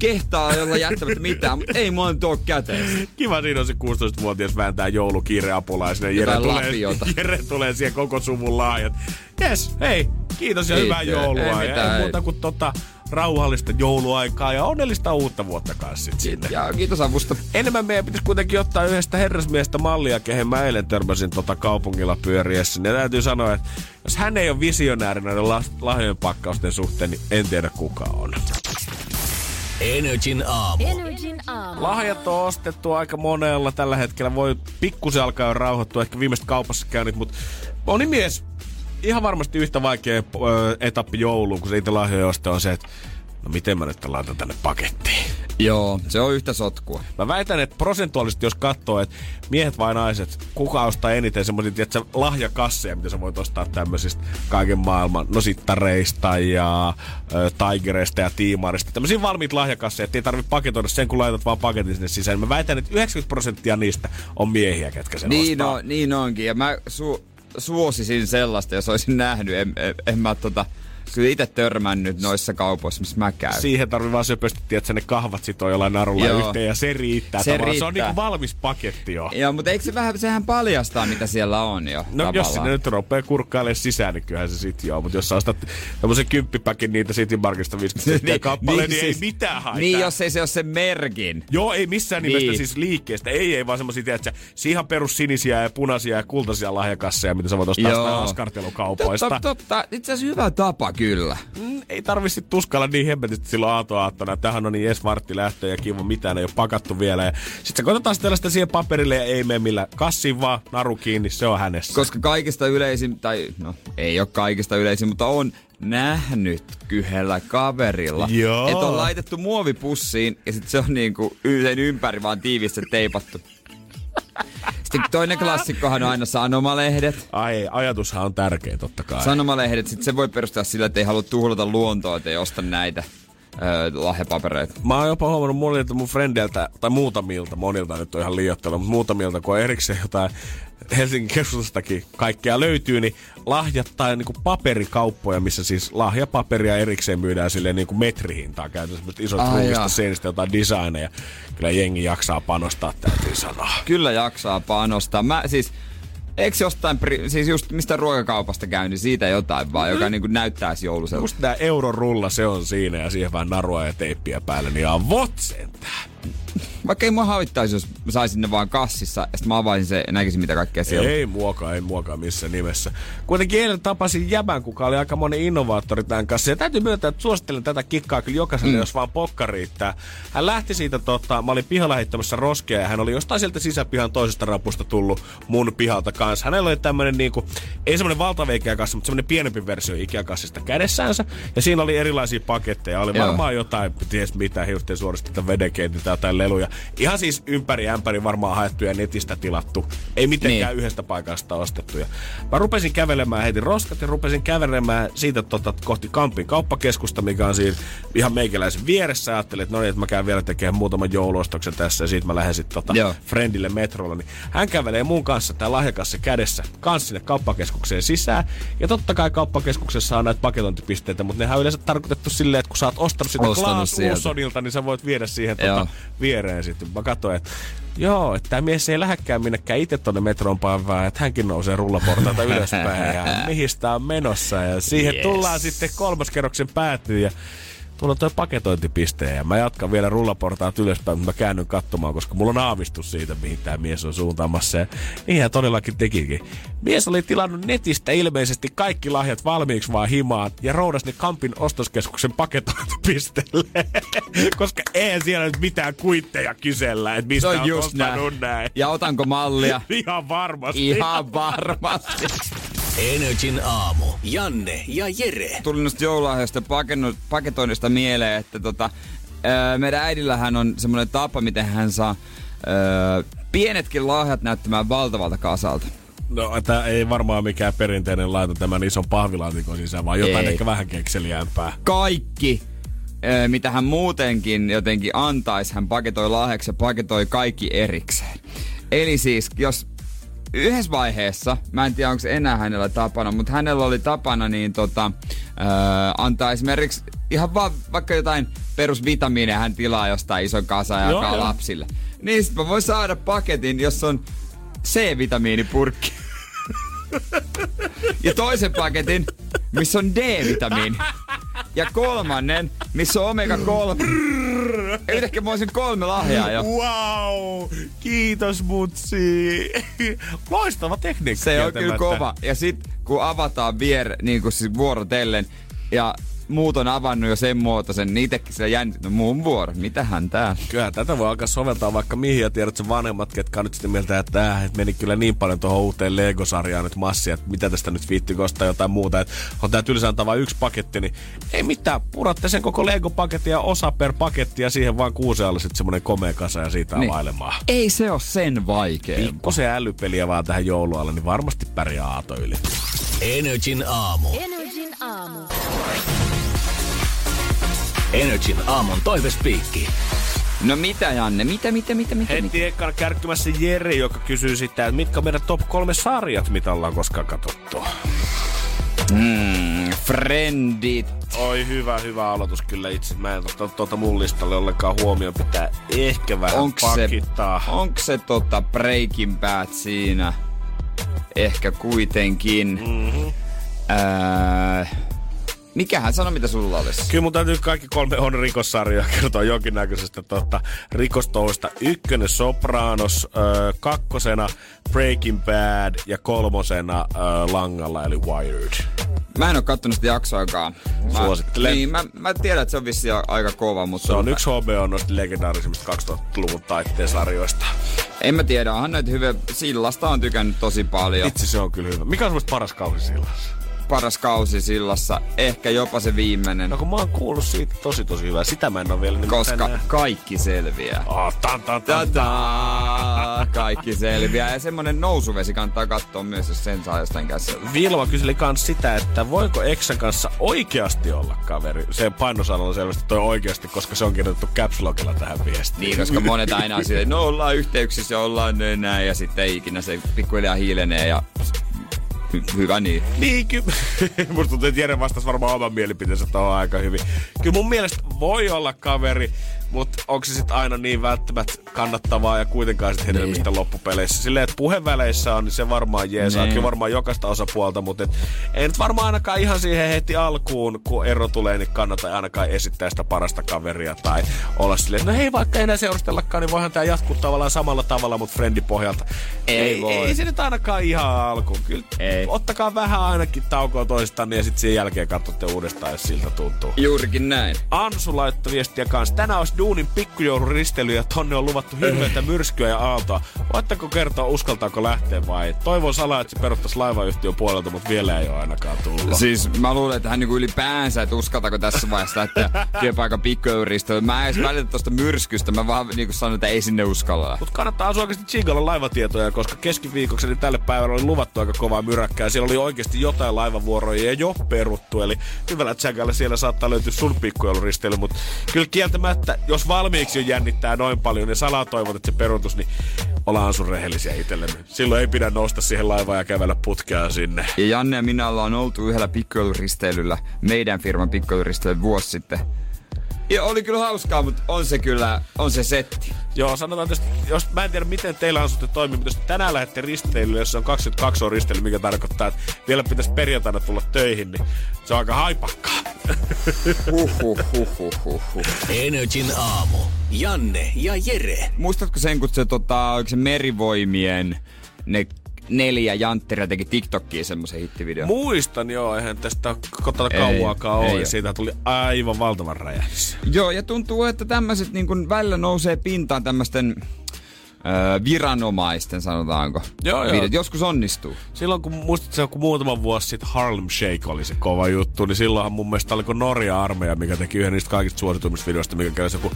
kehtaa olla jättämättä mitään, mutta ei mua nyt ole käteen. Kiva siinä on se 16-vuotias vääntää joulukiireapulaisena. Jere tulee, [laughs] Jere tulee siihen koko suvun laajat. Yes, hei, kiitos ja hyvää joulua. Ei, mitään, ei muuta kuin tota, rauhallista jouluaikaa ja onnellista uutta vuotta kanssa sinne. Ja kiitos avusta. Enemmän meidän pitäisi kuitenkin ottaa yhdestä herrasmiestä mallia, kehen mä eilen törmäsin tota kaupungilla pyöriessä. Ja täytyy sanoa, että jos hän ei ole visionääri näiden lahjojen pakkausten suhteen, niin en tiedä kuka on. Energin aamu. Energin aamu. Lahjat on ostettu aika monella tällä hetkellä. Voi pikkusen alkaa jo rauhoittua, ehkä viimeistä kaupassa käynyt, mutta moni mies ihan varmasti yhtä vaikea etappi jouluun, kun se itse lahjoja on se, että no miten mä nyt laitan tänne pakettiin. Joo, se on yhtä sotkua. Mä väitän, että prosentuaalisesti jos katsoo, että miehet vai naiset, kuka ostaa eniten semmoisia, että lahjakasseja, mitä sä voit ostaa tämmöisistä kaiken maailman, no sittareista ja äh, tigereista ja tiimarista. Tämmöisiä valmiita lahjakasseja, että ei tarvitse paketoida sen, kun laitat vaan paketin sinne sisään. Mä väitän, että 90 prosenttia niistä on miehiä, ketkä sen niin ostaa. On, niin onkin, ja mä su- suosisin sellaista, jos olisin nähnyt. En, en, en mä tota, kyllä itse törmännyt noissa kaupoissa, missä mä käyn. Siihen tarvii vaan söpösti, että ne kahvat sitoo jollain narulla Joo. yhteen ja se riittää. Se, riittää. se on niinku valmis paketti jo. Joo, mutta eikö se vähän, sehän paljastaa, mitä siellä on jo No tavallaan. jos sinne nyt rupeaa kurkkailemaan sisään, niin kyllähän se sit joo. Mutta jos sä ostat tämmöisen kymppipäkin niitä City Markista 50 niin, kappale, niin, niin, siis, ei mitään haittaa. Niin, jos ei se ole se merkin. Joo, ei missään niin. nimessä siis liikkeestä. Ei, ei vaan semmoisia, että ihan perus sinisiä ja punaisia ja kultaisia lahjakasseja, mitä sä voit ostaa askartelukaupoista. Totta, totta. Itse asiassa hyvä tapa kyllä. Mm, ei tarvitse tuskalla niin hempetisti silloin aattona. Tähän on niin Jes Vartti lähtö ja kiva, mitään ei ole pakattu vielä. Ja sit sä koitetaan sitä siihen paperille ja ei mene millä kassiin vaan, naru kiinni, se on hänessä. Koska kaikista yleisin, tai no ei ole kaikista yleisin, mutta on nähnyt yhdellä kaverilla. Joo. Että on laitettu muovipussiin ja sitten se on niinku sen ympäri vaan tiivistä teipattu. Sitten toinen klassikkohan on aina sanomalehdet. Ai, ajatushan on tärkeä totta kai. Sanomalehdet, sitten se voi perustaa sillä, että ei halua tuhlata luontoa, että ei osta näitä lahjapapereita. Mä oon jopa huomannut monilta mun frendeiltä, tai muutamilta, monilta nyt on ihan liioittelu, mutta muutamilta, kun on erikseen jotain Helsingin keskustastakin kaikkea löytyy, niin lahjat tai niin paperikauppoja, missä siis lahjapaperia erikseen myydään silleen niin kuin metrihintaa käytännössä isot ah, ruuvista seinistä jotain designeja. Kyllä jengi jaksaa panostaa, täytyy sanoa. Kyllä jaksaa panostaa. Mä siis, Eikö jostain, siis just mistä ruokakaupasta käy, niin siitä jotain vaan, joka mm. niin näyttäisi jouluselta. Just tää eurorulla, se on siinä ja siihen vähän narua ja teippiä päälle, niin avot sentään. Vaikka ei mua havittaisi, jos mä saisin ne vaan kassissa, ja sitten mä avaisin se ja näkisin mitä kaikkea siellä Ei muokaa, ei muokaa missään nimessä. Kuitenkin eilen tapasin Jäbän, kuka oli aika monen innovaattori tämän kanssa. Ja täytyy myöntää, että suosittelen tätä kikkaa kyllä jokaiselle, mm. jos vaan pokka riittää. Hän lähti siitä, tota, mä olin pihalla heittämässä roskia ja hän oli jostain sieltä sisäpihan toisesta rapusta tullut mun pihalta kanssa. Hänellä oli tämmönen niinku, ei semmonen valtava Ikea-kassa, mutta semmonen pienempi versio Ikea-kassista kädessänsä. Ja siinä oli erilaisia paketteja. Oli Joo. varmaan jotain, ties mitä, hiusten suorista vedenkeitintä tai leluja. Ihan siis ympäri ämpäri varmaan haettu ja netistä tilattu. Ei mitenkään Niin. yhdestä paikasta ostettu. Ja mä rupesin kävelemään heti roskat ja rupesin kävelemään siitä tota, kohti Kampin kauppakeskusta, mikä on siinä ihan meikäläisen vieressä. Ajattelin, että no niin, että mä käyn vielä tekemään muutaman jouluostoksen tässä ja siitä mä lähden sitten tota, Joo. friendille metrolla. Niin hän kävelee mun kanssa tää lahjakassa kädessä kans sinne kauppakeskukseen sisään. Ja totta kai kauppakeskuksessa on näitä paketointipisteitä, mutta nehän on yleensä tarkoitettu silleen, että kun sä oot ostanut sitä Klaas sieltä. Ulssonilta, niin sä voit viedä siihen tota, viereen sitten. Mä katsoin, että joo, että tämä mies ei lähdekään minnekään itse tonne metron päivään, että hänkin nousee rullaportaita ylöspäin ja [laughs] mihin on menossa. Ja siihen Yes. tullaan sitten kolmaskerroksen päätyyn ja Tuolla on toi paketointipiste ja mä jatkan vielä rullaportaat ylöspäin, mutta mä käännyn katsomaan, koska mulla on aavistus siitä, mihin tämä mies on suuntaamassa. Ja niin hän todellakin tekikin. Mies oli tilannut netistä ilmeisesti kaikki lahjat valmiiksi vaan himaan ja roudas ne Kampin ostoskeskuksen paketointipisteelle. [laughs] koska eihän siellä nyt mitään kuitteja kysellä, että mistä on on just näin. näin. Ja otanko mallia? [laughs] Ihan varmasti. Ihan varmasti. [laughs] Energin aamu. Janne ja Jere. Tuli noista joululahjoista paketoinnista mieleen, että tota, meidän äidillähän on semmoinen tapa, miten hän saa pienetkin lahjat näyttämään valtavalta kasalta. No, tää ei varmaan mikään perinteinen laita tämän ison pahvilaatikon sisään, vaan jotain Ei. ehkä vähän kekseliämpää. Kaikki, mitä hän muutenkin jotenkin antaisi, hän paketoi lahjaksi ja paketoi kaikki erikseen. Eli siis, jos yhdessä vaiheessa, mä en tiedä onko enää hänellä tapana, mutta hänellä oli tapana niin tota, ää, antaa esimerkiksi ihan vaan vaikka jotain perusvitamiineja hän tilaa jostain ison kasa ja jakaa joo. lapsille. Niin sit mä voin saada paketin, jossa on C-vitamiinipurkki. [laughs] ja toisen paketin, missä on D-vitamiini. Ja kolmannen, missä on omega-3. Ja yhtäkkiä mä olisin kolme lahjaa jo. Wow! Kiitos mutsi! Loistava tekniikka. Se on kyllä kova. Ja sit kun avataan vier, niin kuin siis vuorotellen, ja muut on avannut jo sen muotoisen, niin itekin se jännit, no mun vuoro, mitähän tää? Kyllä tätä voi alkaa soveltaa vaikka mihin ja tiedät sen vanhemmat, ketkä on nyt sitä mieltä, että äh, et meni kyllä niin paljon tuohon uuteen Lego-sarjaan nyt massia, että mitä tästä nyt viitti ostaa jotain muuta, että on tää tylsä antaa vain yksi paketti, niin ei mitään, puratte sen koko Lego-paketin ja osa per paketti ja siihen vaan kuuseen alle sitten semmonen komea kasa ja siitä Niin. availemaan. Ei se ole sen vaikeampaa. Pikkusen älypeliä vaan tähän joulualle, niin varmasti pärjää aato yli. Energin aamu. Energin aamu. Energin aamun toivespiikki. No mitä Janne, mitä, mitä, mitä, mitä, mitä? Heti ekana kärkkymässä Jere, joka kysyy sitä, että mitkä on meidän top kolme sarjat, mitä ollaan koskaan katsottu. Mm, friendit. Oi hyvä, hyvä aloitus kyllä itse. Mä en ottanut tuota mun listalle ollenkaan huomioon. Pitää ehkä vähän Onks se, pakittaa. onks se tota Breaking Bad siinä? Ehkä kuitenkin. Mm-hmm. Ää, mikähän sano, mitä sulla olisi? Kyllä mun täytyy kaikki kolme on rikossarjaa kertoa jonkinnäköisestä tota, rikostouhusta. Ykkönen Sopranos, ö, kakkosena Breaking Bad ja kolmosena ö, Langalla eli Wired. Mä en oo kattonut sitä jaksoakaan. Mä, Suosittelen. Niin, mä, mä tiedän, että se on vissi aika kova, mutta Se on yksi HBO noista legendaarisimmista 2000-luvun taitteen sarjoista. En mä tiedä, onhan näitä hyviä. Sillasta on tykännyt tosi paljon. Itse se on kyllä hyvä. Mikä on semmoista paras kausi sillassa? Paras kausi sillassa, ehkä jopa se viimeinen. No kun mä oon kuullut siitä tosi tosi hyvää. Sitä mä en oo vielä koska nähnyt. kaikki selviää. Oh, tan, tan, tan, tan. Kaikki selviää. Ja semmonen nousuvesi kannattaa katsoa myös, jos sen saa jostain käsillä. Vilma kyseli kans sitä, että voiko Exan kanssa oikeasti olla kaveri. Se painosanalla selvästi toi oikeasti, koska se on kirjoitettu caps lockilla tähän viestiin. Niin, koska monet aina on silleen, no ollaan yhteyksissä ja ollaan näin, ja sitten ikinä se pikkuhiljaa hiilenee ja hy- hyvä niin. Niin, ky- [laughs] Musta tuntuu, että Jere vastasi varmaan oman mielipiteensä tuohon aika hyvin. Kyllä mun mielestä voi olla kaveri, mutta onko se sitten aina niin välttämättä kannattavaa ja kuitenkaan sitten hedelmistä loppupeleissä. Silleen, että puheväleissä on, niin se varmaan jeesaa. Niin. Kyllä varmaan jokaista osapuolta, mutta et, ei nyt varmaan ainakaan ihan siihen heti alkuun, kun ero tulee, niin kannata ainakaan esittää sitä parasta kaveria tai olla silleen, että no hei, vaikka ei enää seurustellakaan, niin voihan tämä jatkuu tavallaan samalla tavalla, mutta friendipohjalta. Ei ei, voi. ei se nyt ainakaan ihan alkuun. Kyllä Ei. ottakaa vähän ainakin taukoa toistaan ja sitten sen jälkeen katsotte uudestaan, jos siltä tuntuu. Juurikin näin. Ansu laittoi viestiä kanssa. Tänään olisi duunin pikkujouluristely ja tonne on luvattu hirveätä myrskyä ja aaltoa. Voitteko kertoa, uskaltaako lähteä vai? Toivon salaa, että se peruttaisi laivayhtiön puolelta, mutta vielä ei ole ainakaan tullut. Siis mä luulen, että hän niinku ylipäänsä, että uskaltaako tässä vaiheessa että [laughs] työpaikan pikkujouluristely. Mä en edes välitä tosta myrskystä, mä vaan niinku sanon, että ei sinne uskalla. Mutta kannattaa asua oikeasti tsiikalla laivatietoja, koska keskiviikoksi niin tälle päivälle oli luvattu aika kovaa myräkkää. Siellä oli oikeasti jotain laivavuoroja ja jo peruttu. Eli hyvällä tsäkällä siellä saattaa löytyä sun pikkujouluristely. Mutta kyllä kieltämättä, jos valmiiksi jo jännittää noin paljon ja salaa toivot, että se perutus, niin ollaan sun rehellisiä itsellemme. Silloin ei pidä nousta siihen laivaan ja kävellä putkea sinne. Ja Janne ja minä ollaan oltu yhdellä pikkujouluristeilyllä, meidän firman pikkujouluristeilyllä vuosi sitten. Ja oli kyllä hauskaa, mutta on se kyllä, on se setti. Joo, sanotaan tästä, jos mä en tiedä miten teillä on sitten toimii, mutta jos tänään lähdette risteilylle, jos se on 22 on risteily, mikä tarkoittaa, että vielä pitäisi perjantaina tulla töihin, niin se on aika haipakkaa. Energin aamu. Janne ja Jere. Muistatko sen, kun se, tota, se merivoimien ne neljä jantteria teki TikTokkiin semmoisen hittivideon? Muistan joo, eihän tästä kotona kauaakaan ole. Siitä tuli aivan valtavan räjähdys. Joo, ja tuntuu, että tämmöiset niin välillä nousee pintaan tämmöisten öö, viranomaisten, sanotaanko. Joo, joo. videot. Joskus onnistuu. Silloin kun muistat se, kun muutama vuosi sitten Harlem Shake oli se kova juttu, niin silloinhan mun mielestä oliko Norja-armeija, mikä teki yhden niistä kaikista suosituimmista videoista, mikä käy joku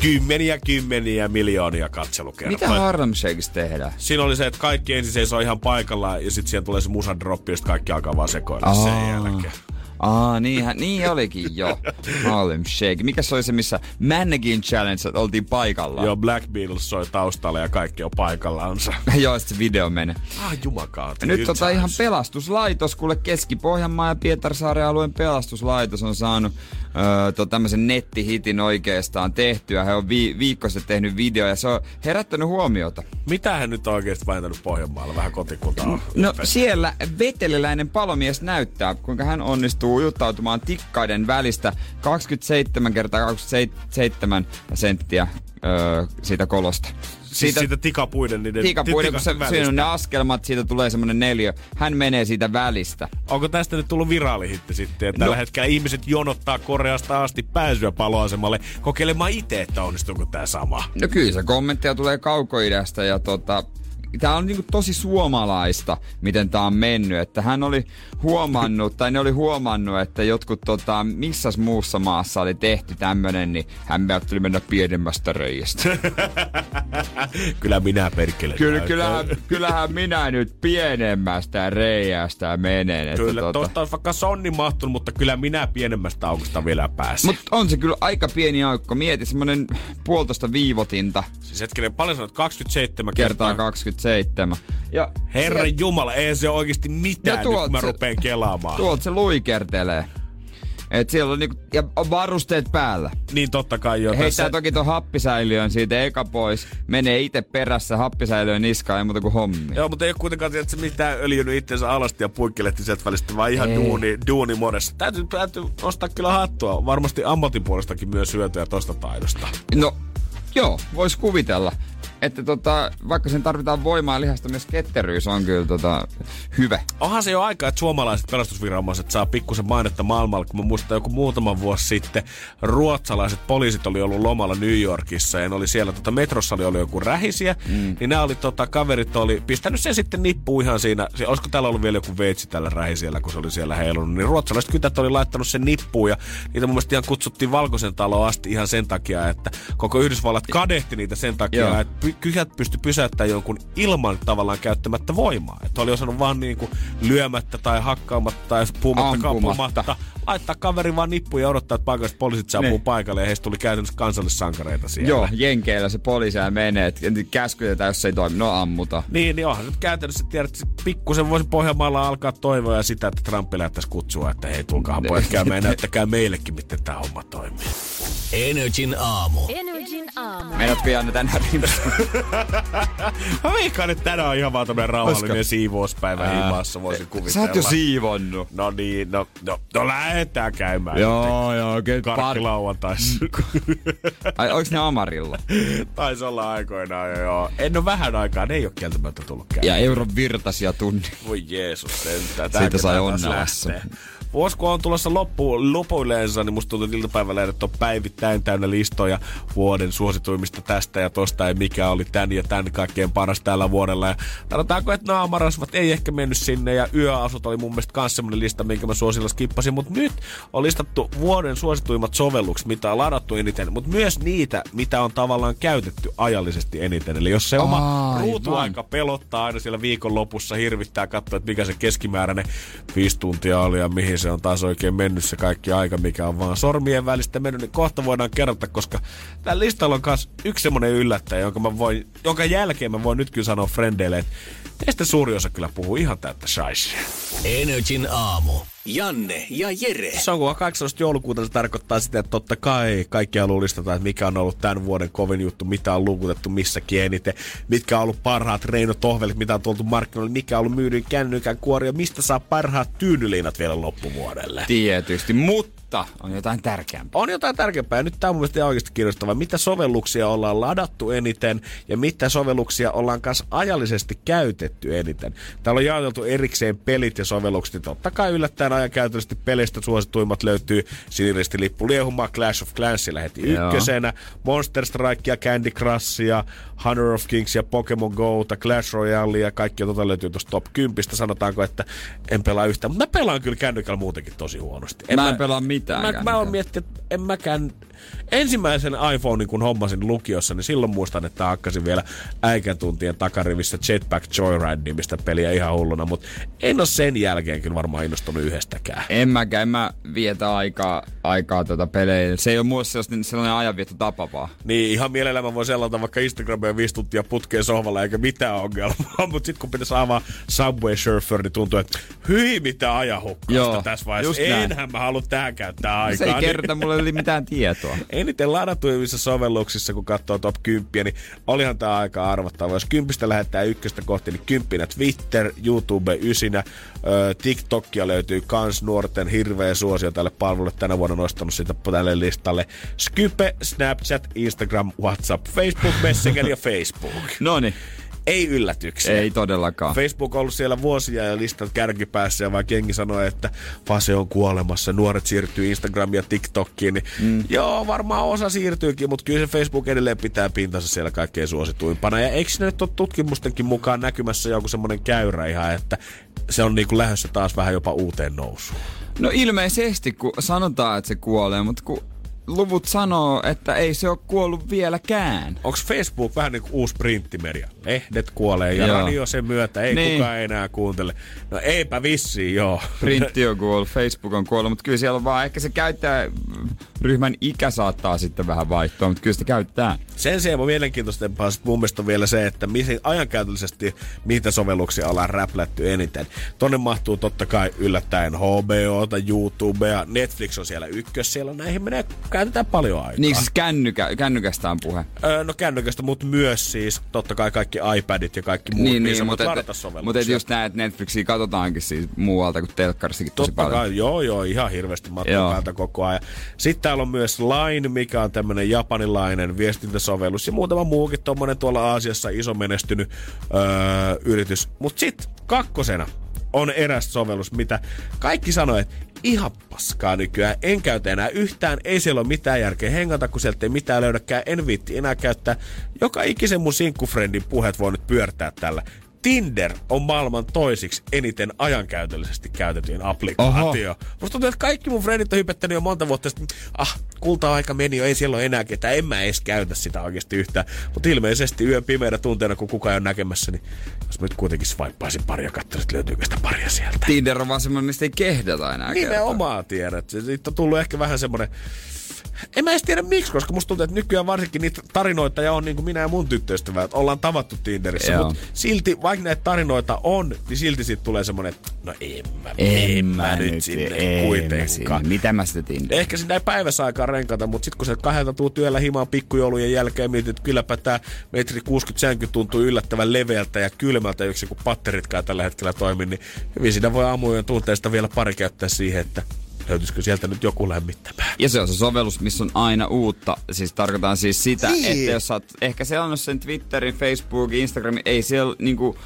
kymmeniä kymmeniä miljoonia katselukertoja. Mitä Harlem Shakeissa tehdään? Siinä oli se, että kaikki ensin seisoo ihan paikallaan ja sitten siihen tulee se musadroppi, josta kaikki alkaa vaan sekoilla sen Aa. jälkeen. Aa, niinhän, niin olikin jo. Harlem Shake. Mikä se oli se, missä Mannequin Challenge oltiin paikalla? Joo, Black Beatles soi taustalla ja kaikki on paikallaansa. [laughs] Joo, sit se video menee. Ah, jumakautta. Ja nyt tota ihan pelastuslaitos, kuule Keski-Pohjanmaa ja Pietarsaaren alueen pelastuslaitos on saanut öö, to, tämmöisen nettihitin oikeastaan tehtyä. He on vi- viikko sitten tehnyt video ja se on herättänyt huomiota. Mitä hän nyt oikeasti vääntänyt Pohjanmaalla? Vähän kotikuntaa on. No siellä veteliläinen palomies näyttää, kuinka hän onnistuu ujuttautumaan tikkaiden välistä 27 kertaa 27 senttiä öö, siitä kolosta. Siis siitä tikapuiden niiden tikapuiden, kun se, tikasten siinä on ne askelmat, siitä tulee semmonen neljä. Hän menee siitä välistä. Onko tästä nyt tullut viraalihitti sitten? Että tällä No. hetkellä ihmiset jonottaa Koreasta asti pääsyä paloasemalle kokeilemaan itse, että onnistuuko tämä sama. No kyllä se kommentteja tulee kaukoidästä ja tota, Tämä on niinku tosi suomalaista, miten tämä on mennyt. Että hän oli huomannut, tai ne oli huomannut, että jotkut tota, missas muussa maassa oli tehty tämmönen, niin hän ajatteli mennä pienemmästä reiästä. [laughs] Kyllä minä perkele. Kyllä, kyllähän, kyllähän minä nyt pienemmästä reiästä menen. Että Kyllä, tota, olisi vaikka sonni mahtunut, mutta kyllä minä pienemmästä aukosta vielä pääsin. Mutta on se kyllä aika pieni aukko. Mieti semmonen puolitoista viivotinta Siis hetkinen, paljon sanot? 27 kertaa kertaa. 27. Ja Herran sieltä- Jumala, ei se oikeasti mitään Ja nyt, tuolta kun mä se- rupeen kelaamaan. Tuolta se luikertelee. Et siellä on niinku, ja on varusteet päällä. Niin totta kai jo. Heittää tässä- toki ton happisäiliön siitä eka pois. Menee itse perässä happisäiliön niskaan, ei muuta kuin hommi. Joo, mutta ei ole kuitenkaan tiedä, että se mitään öljynyt itsensä alasti ja puikkelehti sieltä välistä, vaan ihan Ei. duuni, duuni modessa. Täytyy, täytyy nostaa kyllä hattua. Varmasti ammatin puolestakin myös hyötyä tosta taidosta. No, joo, vois kuvitella. Että tota, vaikka sen tarvitaan voimaa ja lihasta, myös ketteryys on kyllä tota, hyvä. Onhan se jo aika, että suomalaiset pelastusviranomaiset saa pikkusen mainetta maailmalla, kun mä muistan joku muutama vuosi sitten ruotsalaiset poliisit oli ollut lomalla New Yorkissa ja ne oli siellä, tota, metrossa oli ollut joku rähisiä, mm. niin nämä oli, tota, kaverit oli pistänyt sen sitten nippuun ihan siinä, se, olisiko täällä ollut vielä joku veitsi tällä rähisiellä, kun se oli siellä heilunut, niin ruotsalaiset kytät oli laittanut sen nippuun ja niitä mun mielestä ihan kutsuttiin valkoisen taloon asti ihan sen takia, että koko Yhdysvallat kadehti niitä sen takia, Joo. että kyhät pysty pysäyttämään jonkun ilman tavallaan käyttämättä voimaa. Että oli osannut vaan niinku lyömättä tai hakkaamatta tai puumatta kampumatta. Laittaa kaveri vaan nippuun ja odottaa, että paikalliset poliisit saapuu Ne. paikalle ja heistä tuli käytännössä kansallissankareita siellä. Joo, Jenkeillä se poliisia menee, että käskytetään, jos se ei toimi, no ammuta. Niin, niin onhan nyt käytännössä tiedät, että pikkusen voisi Pohjanmaalla alkaa toivoa ja sitä, että Trump lähettäisi kutsua, että hei, tulkaahan pojat käymään ja näyttäkää meillekin, miten tämä homma toimii. Energin aamu. Energin aamu. Meidätkö Janne tänään [laughs] Mä veikkaan, että tänään on ihan vaan tämmönen rauhallinen Olisiko? siivouspäivä Ää. himassa, voisin Sä kuvitella. oot jo siivonnut. No niin, no, no, no lähdetään käymään. Joo, joo, oikein Karkki lauantaissa. Ai, onks ne Amarilla? [laughs] Taisi olla aikoinaan jo, joo. En ole vähän aikaa, ne ei ole kieltämättä tullut käymään. Ja euron virtasia tunni. Voi Jeesus sentään. Siitä sai onnellassa. Vuosi kun on tulossa loppuun lopuilleensa, niin musta tuntuu, että iltapäivälehdet on päivittäin täynnä listoja vuoden suosituimmista tästä ja tosta ja mikä oli tän ja tän kaikkein paras tällä vuodella. Ja sanotaanko, että naamarasvat ei ehkä mennyt sinne ja yöasut oli mun mielestä kans semmonen lista, minkä mä suosilla skippasin. Mutta nyt on listattu vuoden suosituimmat sovellukset, mitä on ladattu eniten, mutta myös niitä, mitä on tavallaan käytetty ajallisesti eniten. Eli jos se oma Aivan. ruutuaika pelottaa aina siellä viikon lopussa, hirvittää katsoa, että mikä se keskimääräinen viisi tuntia oli ja mihin se on taas oikein mennyt se kaikki aika, mikä on vaan sormien välistä mennyt, niin kohta voidaan kerrota, koska tällä listalla on myös yksi semmoinen yllättäjä, jonka, mä voin, jonka jälkeen mä voin nyt kyllä sanoa frendeille, että teistä suuri osa kyllä puhuu ihan täyttä shaisia. Energin aamu. Janne ja Jere. Se on kun on 18. joulukuuta, se tarkoittaa sitä, että totta kai kaikki haluaa listata, että mikä on ollut tämän vuoden kovin juttu, mitä on lukutettu missäkin eniten, mitkä on ollut parhaat Reino Tohvelit, mitä on tuoltu markkinoille, mikä on ollut myydyin kännykän kuori ja mistä saa parhaat tyynyliinat vielä loppuvuodelle. Tietysti, mutta on jotain tärkeämpää. On jotain tärkeämpää. Ja nyt tämä on mun mielestä oikeasti kiinnostavaa. Mitä sovelluksia ollaan ladattu eniten ja mitä sovelluksia ollaan kanssa ajallisesti käytetty eniten. Täällä on jaoteltu erikseen pelit ja sovellukset. Totta kai yllättäen ajankäytöllisesti peleistä suosituimmat löytyy Siniristilippu Liehuma, Clash of Clansilla heti Joo. ykkösenä, Monster Strikea, Candy Crushia, Honor of Kings ja Pokemon Go, Clash Royale ja kaikki tota löytyy tuosta top 10. Sanotaanko, että en pelaa yhtään, mutta mä pelaan kyllä kännykällä muutenkin tosi huonosti. Mä en pelaa mitään Mä, mä kännykällä. oon miettinyt, että en mäkään... Ensimmäisen iPhonein kun hommasin lukiossa, niin silloin muistan, että hakkasin vielä äikätuntien takarivissä Jetpack Joyride mistä peliä ihan hulluna, mutta en ole sen jälkeen kyllä varmaan innostunut yhdestäkään. En mäkään, en mä vietä aikaa, aikaa tota pelejä. Se ei ole mulle sellainen, sellainen ajanviettotapa vaan. Niin, ihan mielellään mä voin selata vaikka Instagramia viisi tuntia putkeen sohvalla eikä mitään ongelmaa, [laughs] mutta sitten kun pitäisi avaa Subway Surfer, niin tuntuu, että hyi mitä ajanhukkausta Joo, tässä vaiheessa. näin. Enhän mä halua tähän käyttää aikaa. Se ei niin- kerta mulle yli mitään tietoa. [laughs] Eniten ladatuimmissa sovelluksissa, kun katsoo top 10, niin olihan tämä aika arvattava. Jos kympistä lähettää ykköstä kohti, niin kymppinä Twitter, YouTube ysinä, ö, TikTokia löytyy kans nuorten hirveä suosio tälle palvelulle. Tänä vuonna nostanut sitä tälle listalle. Skype, Snapchat, Instagram, WhatsApp, Facebook, Messenger ja [laughs] Facebook. Noni, Ei yllätyksiä. ei todellakaan. Facebook on ollut siellä vuosia ja listat kärkipäässä ja vaikka jengi sanoi, että fase on kuolemassa, nuoret siirtyy Instagramiin ja TikTokiin, niin mm. joo, varmaan osa siirtyykin, mutta kyllä se Facebook edelleen pitää pintansa siellä kaikkein suosituimpana. Ja eikö siinä nyt ole tutkimustenkin mukaan näkymässä joku semmoinen käyrä ihan, että se on niinku lähdössä taas vähän jopa uuteen nousuun. No ilmeisesti, kun sanotaan, että se kuolee, mutta kun luvut sanoo, että ei se ole kuollut vieläkään. Onko Facebook vähän niin kuin uusi printtimedia? Lehdet kuolee ja Joo. radio sen myötä, ei Niin. kukaan enää kuuntele. No eipä vissiin, joo. Printti on kuollut, Facebook on kuollut, mutta kyllä siellä on vaan ehkä se käyttäjäryhmän ikä saattaa sitten vähän vaihtua, mutta kyllä sitä käyttää. Sen sijaan mielenkiintoisempaa mun mielestä on vielä se, että mihin ajankäytöllisesti mitä sovelluksia ollaan räplätty eniten. Tonne mahtuu totta kai yllättäen HBOta, YouTubea, Netflix on siellä ykkös, siellä näihin menee, käytetään paljon aikaa. Niin siis kännykä, kännykästä on puhe. Öö, no kännykästä, mutta myös siis totta kai kaikki iPadit ja kaikki muut, niin, niin, voit mutta, et, mutta et just näin, että Netflixiä katsotaankin siis muualta kuin telkkarissakin tosi Totta paljon. kai, joo joo, ihan hirveästi matkan koko ajan. Sitten täällä on myös Line, mikä on tämmönen japanilainen viestintäsovellus ja muutama muukin tommonen tuolla Aasiassa iso menestynyt öö, yritys. Mut sit kakkosena on eräs sovellus, mitä kaikki sanoo, että ihan paskaa nykyään. En käytä enää yhtään, ei siellä ole mitään järkeä hengata, kun sieltä ei mitään löydäkään. En viitti enää käyttää. Joka ikisen mun sinkkufriendin puheet voi nyt pyörtää tällä. Tinder on maailman toisiksi eniten ajankäytöllisesti käytetyin applikaatio. Musta tuntuu, että kaikki mun frendit on hypettänyt jo monta vuotta sitten, ah, kulta-aika meni jo, ei siellä ole enää ketään, en mä edes käytä sitä oikeasti yhtään. Mutta ilmeisesti yön pimeänä tunteena, kun kukaan ei ole näkemässä, niin jos mä nyt kuitenkin swipeisin paria ja katsoisin, että löytyykö sitä paria sieltä. Tinder on vaan semmoinen, mistä ei kehdata enää. Nimenomaan tiedät. Siitä on tullut ehkä vähän semmoinen En mä edes tiedä miksi, koska musta tuntuu, että nykyään varsinkin niitä tarinoita ja on niin kuin minä ja mun tyttöystävä, että ollaan tavattu Tinderissä. Joo. Mutta silti, vaikka näitä tarinoita on, niin silti siitä tulee semmoinen, että no en mä, En mä nyt sinne en mä kuitenkaan. sinne. Mitä mä sitten tiin? Ehkä sinne ei päivässä aikaa renkata, mutta sitten kun se kahdelta tuu työllä himaan pikkujoulujen jälkeen, mietit, että kylläpä tämä metri 60 tuntuu yllättävän leveältä ja kylmältä, yksi kun patteritkaan tällä hetkellä toimi, niin hyvin siinä voi aamujen tunteista vielä pari käyttää siihen, että löytyisikö sieltä nyt joku lämmittämään. Ja se on se sovellus, missä on aina uutta. Siis tarkoitan siis sitä, Niin. että jos sä oot ehkä selannut sen Twitterin, Facebookin, Instagramin, ei siellä niinku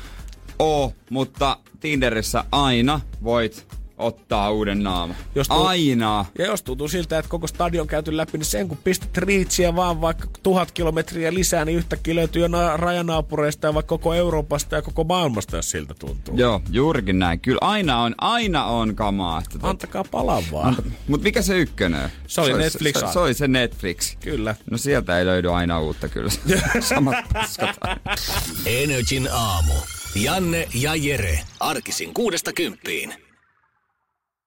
oo, mutta Tinderissä aina voit ottaa uuden naama. Jos tuo- Aina. Ja jos tuntuu siltä, että koko stadion käyty läpi, niin sen kun pistät riitsiä vaan vaikka tuhat kilometriä lisää, niin yhtäkkiä löytyy jo na- rajanaapureista ja vaikka koko Euroopasta ja koko maailmasta, jos siltä tuntuu. Joo, juurikin näin. Kyllä aina on, aina on kamaa. Että. Antakaa palaa vaan. Mut mikä se ykkönen? Se oli Netflix. Se, se, oli se Netflix. Kyllä. No sieltä ei löydy aina uutta kyllä. [laughs] Samat paskat. Energin aamu. Janne ja Jere. Arkisin kuudesta kymppiin.